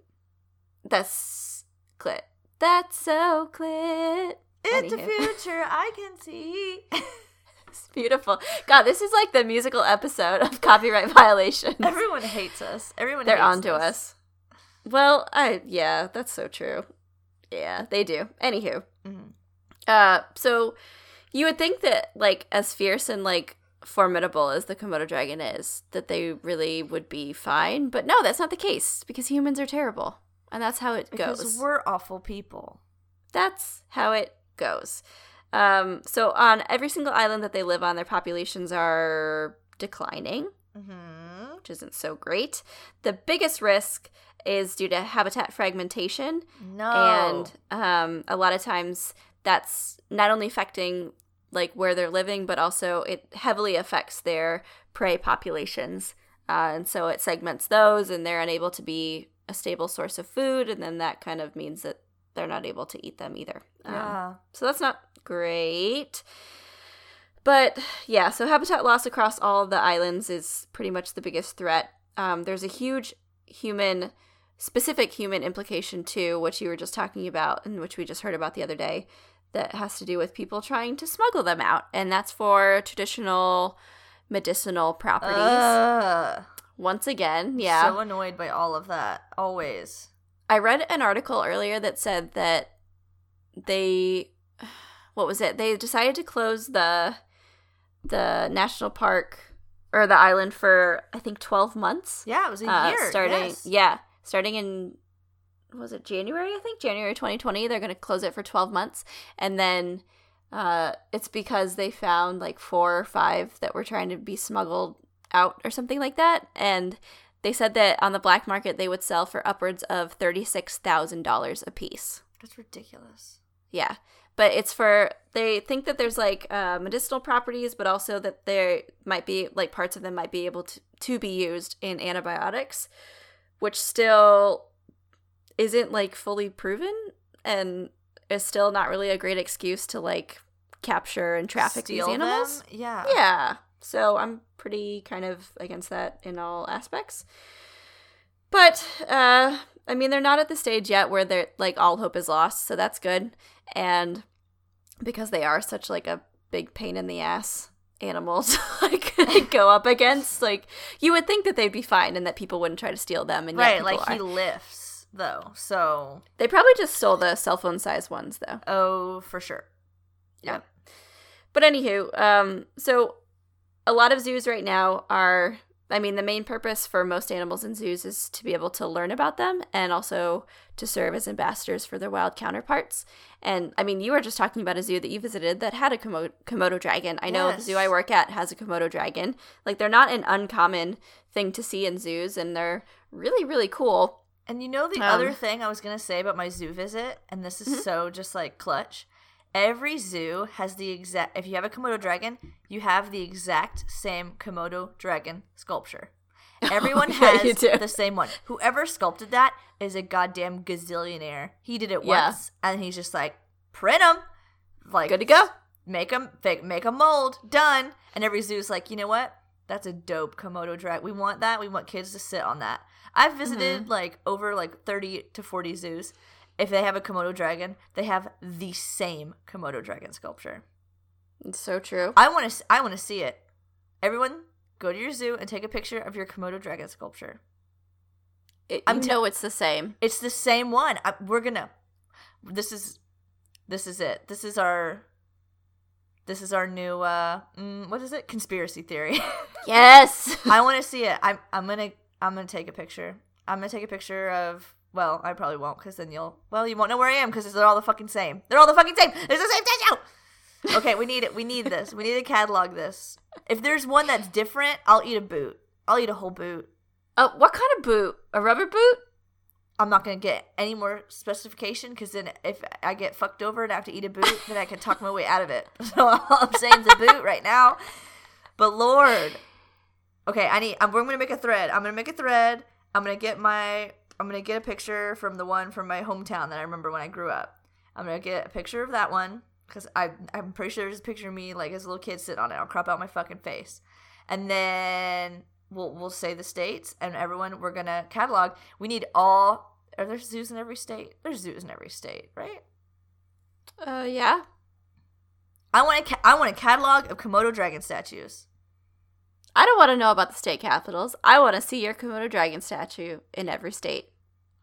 that's clit. That's so clit.
It's a
Anywho.
future I can see.
Beautiful. God, this is like the musical episode of copyright violations.
Everyone hates us. Everyone
They're onto us. Well, I yeah, that's so true. Yeah, they do. Anywho,
Mhm.
uh, so you would think that like as fierce and like formidable as the Komodo dragon is, that they really would be fine. But no, that's not the case because humans are terrible, and that's how it
Because
goes.
we're awful people.
that's how it goes. Um, so on every single island that they live on, their populations are declining,
Mm-hmm.
which isn't so great. The biggest risk is due to habitat fragmentation,
No.
and um, a lot of times that's not only affecting like where they're living, but also it heavily affects their prey populations, uh, and so it segments those, and they're unable to be a stable source of food, and then that kind of means that they're not able to eat them either. Um,
yeah.
so that's not great. But yeah, so habitat loss across all the islands is pretty much the biggest threat. Um, there's a huge human, specific human implication too, which you were just talking about and which we just heard about the other day, that has to do with people trying to smuggle them out. And that's for traditional medicinal properties
Ugh.
once again. Yeah.
So annoyed by all of that. Always.
I read an article earlier that said that they what was it? They decided to close the the national park or the island for I think 12 months.
Yeah, it was a
uh,
year.
starting
yes.
yeah, starting in was it January? I think January 2020. They're going to close it for 12 months and then uh, it's because they found like four or five that were trying to be smuggled out or something like that. And they said that on the black market they would sell for upwards of $36,000 a piece.
That's ridiculous.
Yeah. But it's for, they think that there's like uh, medicinal properties, but also that there might be, like parts of them might be able to, to be used in antibiotics, which still isn't like fully proven and is still not really a great excuse to like capture and traffic
Steal
these animals.
them? Yeah.
Yeah. So I'm pretty kind of against that in all aspects. But uh I mean they're not at the stage yet where they're like all hope is lost, so that's good. And because they are such like a big pain in the ass animals like go up against, like you would think that they'd be fine and that people wouldn't try to steal them and
Right, like
are.
he lifts though. So,
They probably just stole the cell phone size ones though.
oh, for sure.
Yeah. But anywho, um, so a lot of zoos right now are. I mean, the main purpose for most animals in zoos is to be able to learn about them and also to serve as ambassadors for their wild counterparts. And I mean, you were just talking about a zoo that you visited that had a Komodo, Komodo dragon. I know the zoo I work at has a Komodo dragon. Like, they're not an uncommon thing to see in zoos, and they're really, really cool.
And you know the
Um,
other thing I was gonna say about my zoo visit, and this is
Mhm.
so just like clutch. Every zoo has the exact. If you have a Komodo dragon, you have the exact same Komodo dragon sculpture. Oh, Everyone
Yeah,
has the same one. Whoever sculpted that is a goddamn gazillionaire. He did it
Yeah.
once, and he's just like, print them, like
Good to go.
make them make a mold done and every zoo's like you know what that's a dope komodo dragon. we want that we want kids to sit on that i've mm-hmm. visited like over like 30 to 40 zoos if they have a komodo dragon they have the same komodo dragon sculpture
It's so true.
i want to i want to see it everyone go to your zoo and take a picture of your komodo dragon sculpture
It,
I'm t-
know it's the same.
it's the same one I, we're gonna this is this is it this is our this is our new uh mm, what is it conspiracy theory
Yes.
I want to see it. I'm I'm gonna I'm gonna take a picture. I'm gonna take a picture of. Well, I probably won't because then you'll. Well, you won't know where I am because they're all the fucking same. They're all the fucking same. It's the same statue. Okay, we need it. We need this. We need to catalog this. If there's one that's different, I'll eat a boot. I'll eat a whole boot.
Oh, what kind of boot? A rubber boot?
I'm not gonna get any more specification because then if I get fucked over and I have to eat a boot, then I can talk my way out of it. So all I'm saying is a boot right now. But Lord, okay, I need. I'm, we're gonna make a thread. I'm gonna make a thread. I'm gonna get my. I'm gonna get a picture from the one from my hometown that I remember when I grew up. I'm gonna get a picture of that one because I I'm pretty sure there's a picture of me like as a little kid sitting on it. I'll crop out my fucking face, and then we'll we'll say the states and everyone we're gonna catalog. We need all. Are there zoos in every state? There's zoos in every state, right?
Uh, yeah.
I want a ca- I want a catalog of Komodo dragon statues.
I don't want to know about the state capitals. I want to see your Komodo dragon statue in every state.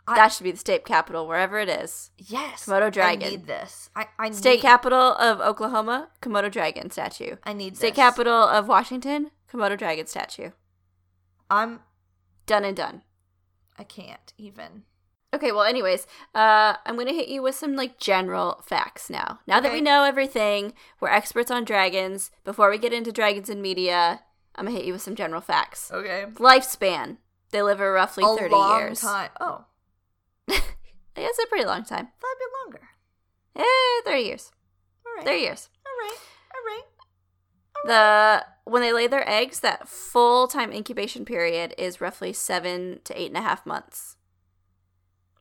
I-
that should be the state capital, wherever it is.
Yes,
Komodo dragon.
I need this. I I
State
need,
capital of Oklahoma, Komodo dragon statue.
I need
State
this.
capital of Washington, Komodo dragon statue.
I'm.
Done and done.
I can't even.
Okay, well, anyways, uh, I'm gonna hit you with some like general facts now. Now that we know everything, we're experts on dragons. Before we get into dragons in media, I'm gonna hit you with some general facts.
Okay.
Lifespan: they live a roughly
a
30
long
years.
time. Oh,
it's a pretty long time.
that'd be longer.
Eh, 30 years.
All right.
30 years.
All right. All right.
The when they lay their eggs, that full time incubation period is roughly seven to eight and a half months.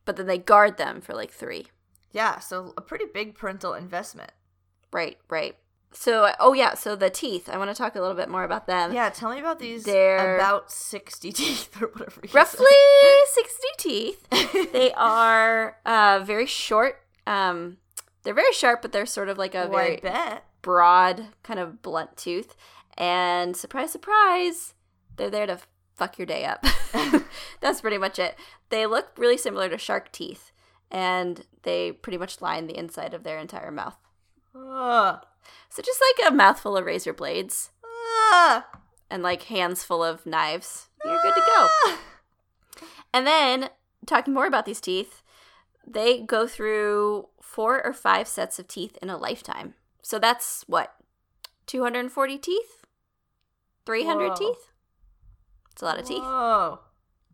But then they guard them for like three.
Yeah. So a pretty big parental investment.
Right, right. So, oh yeah, so the teeth. I want to talk a little bit more about them.
Yeah. Tell me about these.
They're-
about sixty teeth or whatever.
Roughly. 60 teeth. They are uh, very short. Um, they're very sharp, but they're sort of like a very broad, kind of blunt tooth. And surprise, surprise, they're there to fuck your day up. That's pretty much it. They look really similar to shark teeth, and they pretty much line the inside of their entire mouth.
Ugh.
So just like a mouthful of razor blades
Ah.
and like hands full of knives, you're good to go.
Ah.
And then, talking more about these teeth, they go through four or five sets of teeth in a lifetime. So that's what? 240 teeth? 300
Whoa.
teeth? It's a lot of teeth.
Whoa.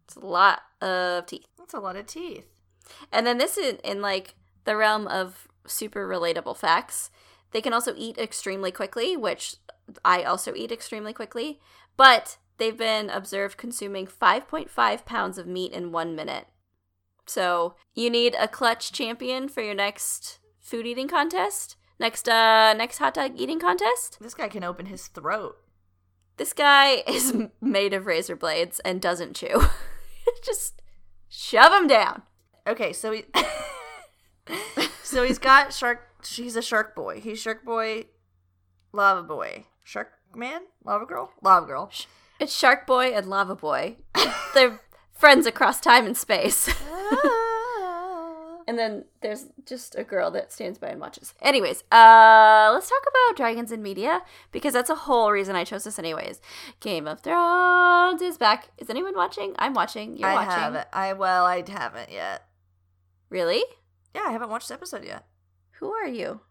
It's a lot of teeth.
That's a lot of teeth.
And then this is in like the realm of super relatable facts. They can also eat extremely quickly, which I also eat extremely quickly, but they've been observed consuming 5.5 pounds of meat in one minute. So you need a clutch champion for your next food eating contest, next uh next hot dog eating contest.
This guy can open his throat.
This guy is made of razor blades and doesn't chew. Just shove him down.
Okay, so he So he's got shark he's a shark boy. He's shark boy lava boy. Shark man? Lava girl? Lava girl.
It's Shark Boy and Lava Boy. They're friends across time and space. And then there's just a girl that stands by and watches. Anyways, uh let's talk about dragons in media because that's a whole reason I chose this anyways. Game of Thrones is back. Is anyone watching? I'm watching. You're
I
watching.
haven't. I well, I haven't yet.
Really?
Yeah, I haven't watched the episode yet.
Who are you?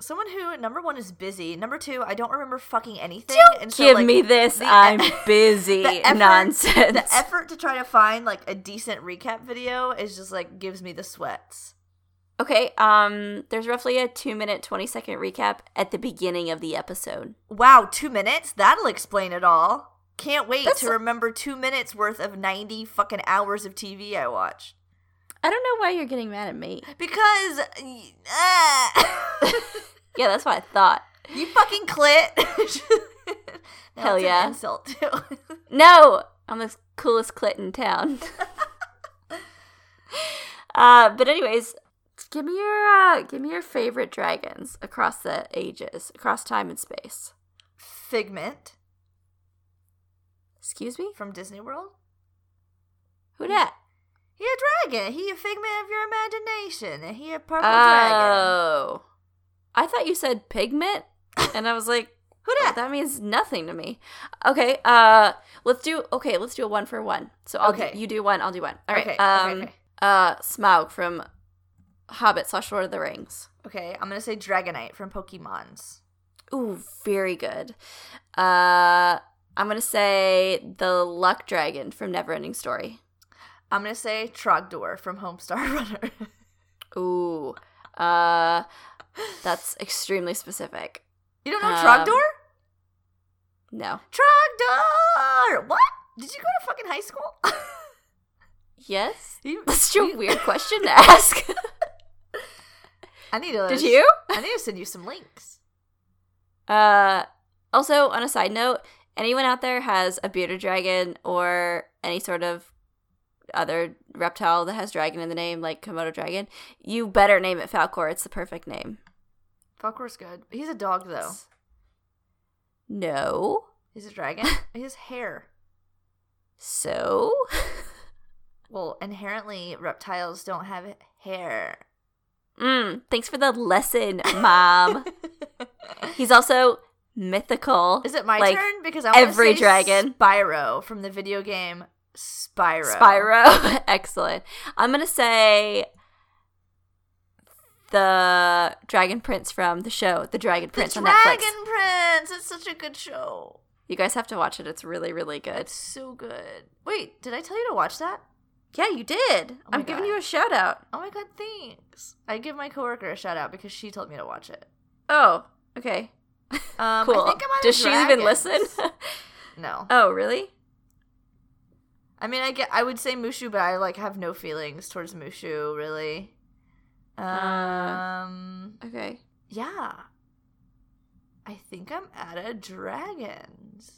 Someone who number one is busy. Number two, I don't remember fucking anything.
Don't
and so,
give
like,
me this.
the-
I'm busy
the effort-
nonsense.
The effort to try to find like a decent recap video is just like gives me the sweats.
okay, um there's roughly a 2 minute 20 second recap at the beginning of the episode.
Wow, two minutes? That'll explain it all. Can't wait
That's-
to remember two minutes worth of 90 fucking hours of TV I watched.
I don't know why you're getting mad at me.
Because. Uh,
Yeah, that's what I thought.
you fucking clit.
Hell yeah.
insult, too.
No, I'm the coolest clit in town. uh, but anyways, give me your uh, give me your favorite dragons across the ages, across time and space.
Figment
Excuse me,
from Disney World.
who dat?
He a dragon. He a figment of your imagination. And he a purple dragon.
Oh, I thought you said pigment, and I was like,
Who
"Oh,
dat?
that means nothing to me. Okay, uh, let's do okay. Let's do a one for one. So I'll
Okay.
do, you do one, I'll do one. All right.
Okay,
um,
okay, okay.
uh, Smaug from Hobbit slash Lord of the Rings.
Okay, I'm gonna say Dragonite from Pokemons.
Ooh, very good. Uh, I'm gonna say the Luck Dragon from Neverending Story.
I'm gonna say Trogdor from Homestar Runner.
Ooh, uh, that's extremely specific.
you don't know
Um,
Trogdor?
No.
Trogdor! What? Did you go to fucking high school?
Yes.
You-
That's such a weird question to ask.
I need to.
Did you?
I need to send you some links.
Uh, also, on a side note, anyone out there has a bearded dragon or any sort of other reptile that has dragon in the name, like Komodo dragon, you better name it Falkor. It's the perfect name.
Falkor's good. He's a dog though.
No.
He's a dragon. he has hair.
So?
Well, inherently, reptiles don't have hair.
Mm, thanks for the lesson, Mom. He's also mythical.
Is it my
like,
turn? Because I want
every
say
dragon.
Spyro from the video game Spyro.
Spyro. Excellent. I'm going to say the Dragon Prince from the show, The Dragon Prince The on
Dragon
Netflix.
Dragon Prince. It's such a good show.
You guys have to watch it. It's really, really good.
It's so good. Wait, did I tell you to watch that?
Yeah, you did.
Oh
I'm giving you a shout out.
Oh my god, thanks. I give my coworker a shout out because she told me to watch it.
Oh, okay.
Um,
cool.
I think I'm out
Does she even listen?
No.
oh, really?
I mean, I get. I would say Mushu, but I like have no feelings towards Mushu really.
Uh.
Um.
Okay.
yeah. I think I'm out of dragons.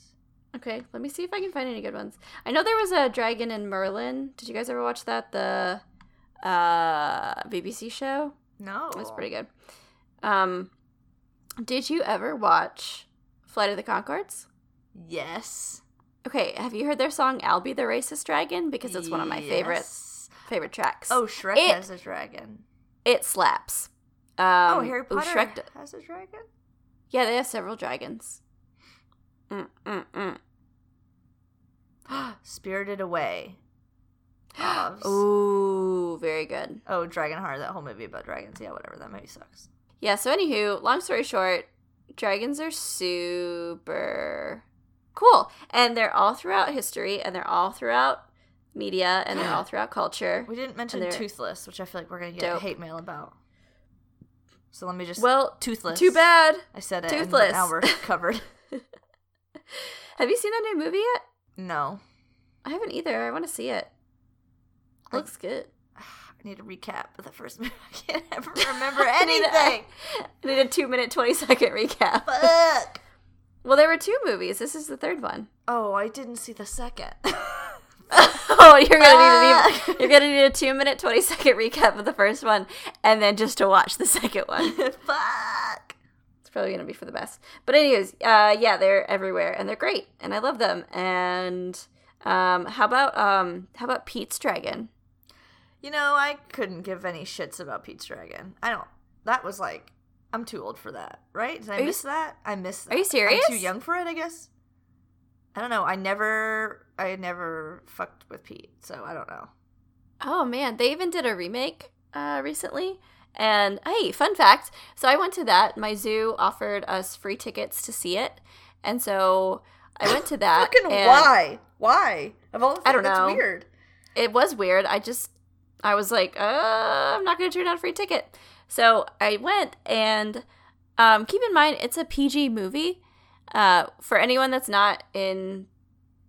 Okay, let me see if I can find any good ones. I know there was a dragon in Merlin. Did you guys ever watch that? The uh BBC show?
No,
It was pretty good. Um did you ever watch Flight of the Conchords?
Yes.
Okay, have you heard their song "Albi the Racist Dragon"? Because it's one of my favorite
Yes.
favorite tracks.
Oh, Shrek
It-
has a dragon.
it slaps. Um,
oh, Harry
ooh,
Potter
Shrek d-
has a dragon.
yeah, they have several dragons. Mm, mm, mm.
Spirited Away.
Ooh, very good.
Oh, Dragonheart, that whole movie about dragons. Yeah, whatever. That movie sucks.
Yeah, so anywho, long story short, dragons are super cool. And they're all throughout history and they're all throughout media and they're all throughout culture.
We didn't mention Toothless, which I feel like we're gonna get
Dope.
hate mail about. So let me just.
Well,
Toothless.
too bad.
I said it.
Toothless.
And now we're covered.
Have you seen that new movie yet?
no.
I haven't either. I want to see it.
I-
Looks good.
I need a recap of the first movie. I can't ever remember
I need a-
anything.
I need a two minute, 20 second recap.
Fuck.
Well, there were two movies. This is the third one.
Oh, I didn't see the second.
oh, you're gonna need a, you're gonna need a two minute, 20 second recap of the first one, and then just to watch the second one.
Fuck.
It's probably gonna be for the best. But anyways, uh, yeah, they're everywhere and they're great, and I love them. And um, how about um, how about Pete's Dragon?
You know, I couldn't give any shits about Pete's Dragon. I don't. That was like, I'm too old for that, right? Did I
Are you
miss that? I missed that.
Are you serious?
I'm too young for it, I guess. I don't know. I never, I never fucked with Pete, so I don't know.
Oh man, they even did a remake uh, recently. And hey, fun fact! So I went to that. My zoo offered us free tickets to see it, and so I went to that.
Fucking
and
why? Why? Of all the
I don't know.
That's weird.
It was weird. I just, I was like, uh, I'm not going to turn down a free ticket. So I went, and um, keep in mind, it's a PG movie. Uh, for anyone that's not in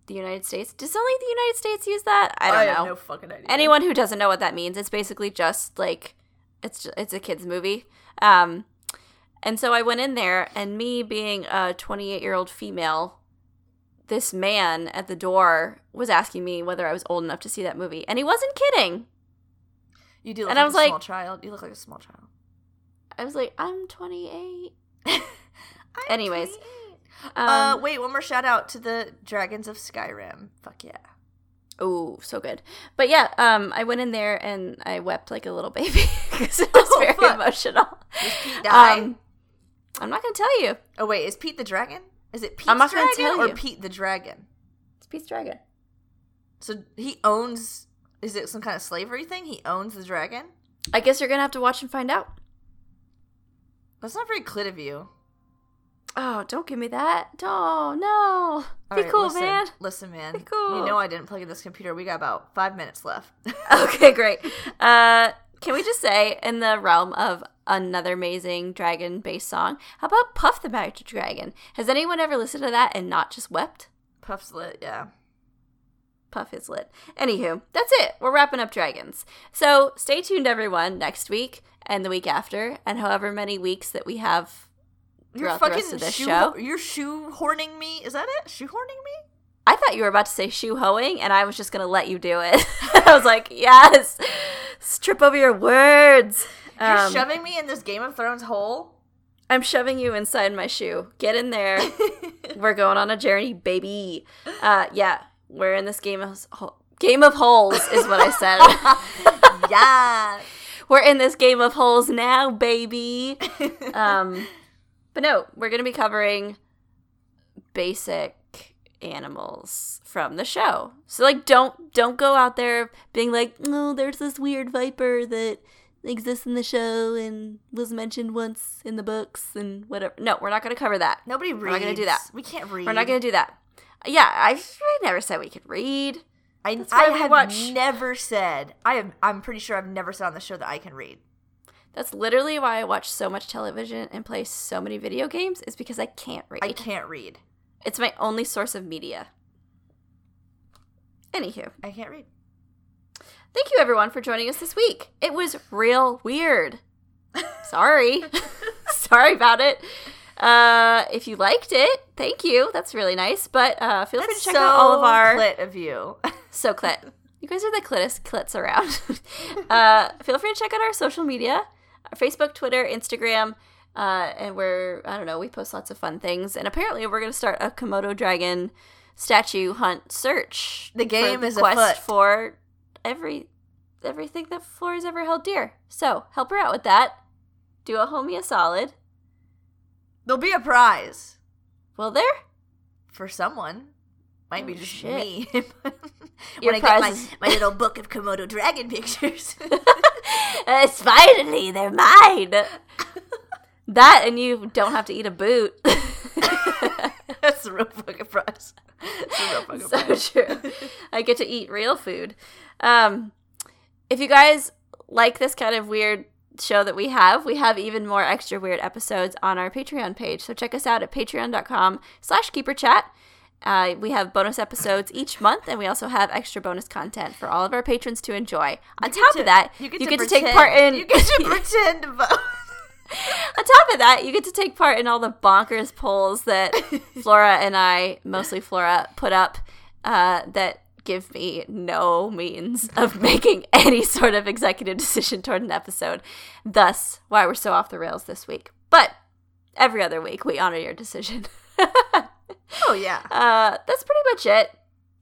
the United States, does only the United States use that? I don't know.
have no fucking idea.
anyone who doesn't know what that means it's basically just like it's ju- it's a kids movie um and so i went in there and me being a 28 year old female this man at the door was asking me whether i was old enough to see that movie and he wasn't kidding
You do look
And
like
I was
a
like-
small child. You look like a small child.
I was like i'm 28
I'm
Anyways,
28.
um,
uh, wait, one more shout out to the Dragons of Skyrim. Fuck yeah.
oh so good but yeah um i went in there and i wept like a little baby because it was
Oh,
very
fuck.
emotional
Does Pete die?
um i'm not gonna tell you
oh wait, is Pete the dragon? Is it Pete?
I'm not gonna
dragon
tell
or
you.
Pete the dragon?
it's pete's dragon
So he owns. Is it some kind of slavery thing? He owns the dragon.
i guess you're gonna have to watch and find out
That's not very clit of you.
Oh, don't give me that. Oh, no.
All
Be
right,
cool,
listen,
man.
Listen, man.
Be cool.
You know I didn't plug in this computer. We got about five minutes left.
Okay, great. Uh, can we just say, in the realm of another amazing dragon based song, how about Puff the Magic Dragon? Has anyone ever listened to that and not just wept?
Puff's lit, yeah.
Puff is lit. Anywho, that's it. We're wrapping up dragons. So stay tuned, everyone, next week and the week after, and however many weeks that we have
You're fucking
rest of this
shoe-
show.
You're shoehorning me. Is that it? Shoehorning me?
I thought you were about to say shoe hoeing, and I was just gonna let you do it. I was like, yes, strip over your words.
You're
Um,
shoving me in this Game of Thrones hole.
I'm shoving you inside my shoe. Get in there. we're going on a journey, baby. Uh, yeah, we're in this game of game of holes, is what I said.
yeah.
We're in this game of holes now, baby. Um, but no, we're gonna be covering basic animals from the show. So like don't don't go out there being like, "Oh, there's this weird viper that exists in the show and was mentioned once in the books and whatever." No, we're not going to cover that.
Nobody reads.
We're not gonna do that.
We can't read.
We're not going to do that. Yeah, I, I never said we could read.
I, I have
watch-
never said. I am. I'm pretty sure I've never said on the show that I can read.
That's literally why I watch so much television and play so many video games is because I can't read.
I can't read.
It's my only source of media. Anywho,
I can't read.
thank you everyone for joining us this week. It was real weird. Sorry. Sorry about it. Uh, if you liked it, thank you. That's really nice. But uh, feel free to check
so
out all of our
clit of you.
so clit. You guys are the clitest clits around. uh, feel free to check out our social media, our Facebook, Twitter, Instagram, uh, and we're I don't know. We post lots of fun things, and apparently we're gonna start a Komodo dragon statue hunt search.
The game
for
is
quest
afoot.
for every everything that Flora's ever held dear. So help her out with that. Do a homie a solid.
There'll be a prize
Will there?
for someone. Might
Oh,
be just
shit.
me. When I get my, my little book of Komodo dragon pictures.
it's finally they're mine. that and you don't have to eat a boot.
That's the real fucking prize. That's the real fucking
so
prize.
true. I get to eat real food. Um, if you guys like this kind of weird show that we have, we have even more extra weird episodes on our Patreon page. So check us out at patreon.com slash keeperchat. Uh, we have bonus episodes each month, and we also have extra bonus content for all of our patrons to enjoy. On top
to-
of that,
you
you
get,
get,
to,
to, take part in.
You get to pretend to vote.
On top of that, you get to take part in all the bonkers polls that Flora and I, mostly Flora, put up uh, that give me no means of making any sort of executive decision toward an episode. Thus, why we're so off the rails this week. But every other week, we honor your decision.
Oh yeah.
uh, that's pretty much it.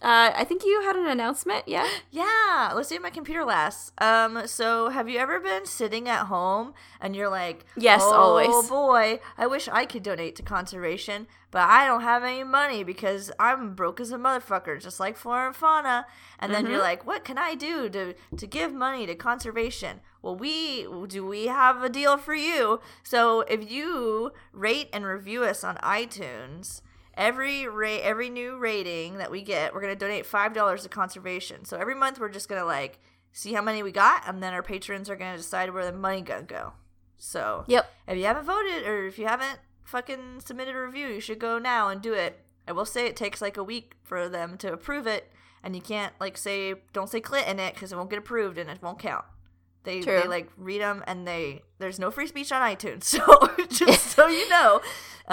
Uh, I think you had an announcement, yeah?
Yeah, let's see what my computer lasts. Um, so have you ever been sitting at home and you're like,
Yes,
oh,
always.
boy, I wish I could donate to conservation, but I don't have any money because I'm broke as a motherfucker, just like Flora and Fauna. And then you're
Mhm.
like, what can I do to to give money to conservation? Well, we do we have a deal for you. So if you rate and review us on iTunes. Every rate, every new rating that we get, we're gonna donate five dollars to conservation. So every month, we're just gonna like see how many we got, and then our patrons are gonna decide where the money gonna go. So
Yep.
if you haven't voted or if you haven't fucking submitted a review, you should go now and do it. I will say it takes like a week for them to approve it, and you can't like say don't say clit in it because it won't get approved and it won't count. They
True.
they like read them and they there's no free speech on iTunes, so just so you know,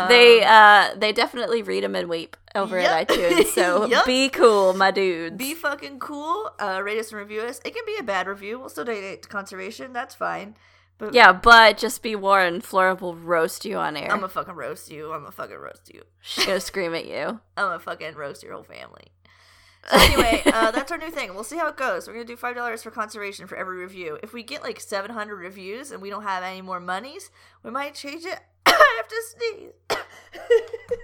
they
um,
uh they definitely read them and weep over
Yup.
at iTunes. So
Yup.
be cool, my dudes.
be fucking cool. Uh, rate us and review us. It can be a bad review. We'll still donate to conservation. That's fine. But
yeah, but just be warned, Flora will roast you on air.
I'm gonna fucking roast you. I'm gonna fucking roast you.
She's gonna scream at you.
I'm gonna fucking roast your whole family. Anyway, uh, that's our new thing. We'll see how it goes. We're gonna do five dollars for conservation for every review. If we get like 700 reviews and we don't have any more monies, we might change it. I have to sneeze.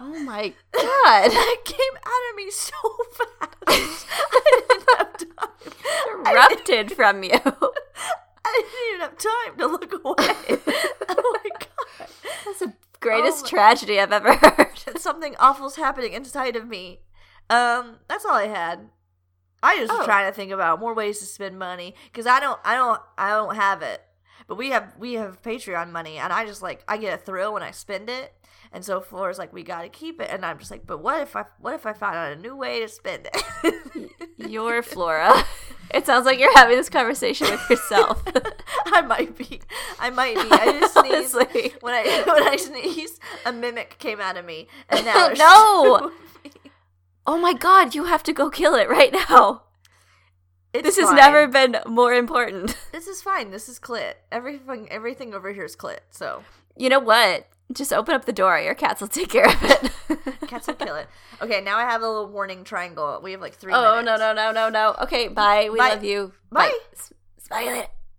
Oh my god.
that came out of me so fast. I didn't have time.
Erupted from you.
I didn't even have time to look away. oh my god.
That's the greatest
Oh
tragedy I've ever heard.
Something awful's happening inside of me. Um, that's all I had. I just was
Oh.
trying to think about more ways to spend money because I don't, I don't, I don't have it. But we have, we have Patreon money, and I just like, I get a thrill when I spend it. And so Flora's like, we got to keep it, and I'm just like, but what if I, what if I found out a new way to spend it?
You're Flora. It sounds like you're having this conversation with yourself.
I might be, I might be. I just sneezed. When I when I sneezed, a mimic came out of me, and now
No!
Two of me.
Oh my god, you have to go kill it right now.
It's
This has never been more important.
This is fine. This is clit. Everything everything over here is clit. So
You know what? Just open up the door. Your cats will take care of it.
cats will kill it. Okay, now I have a little warning triangle. We have like three.
Oh
minutes.
no no no no no. Okay, bye. We
Bye.
love you.
Bye.
S- Smile it.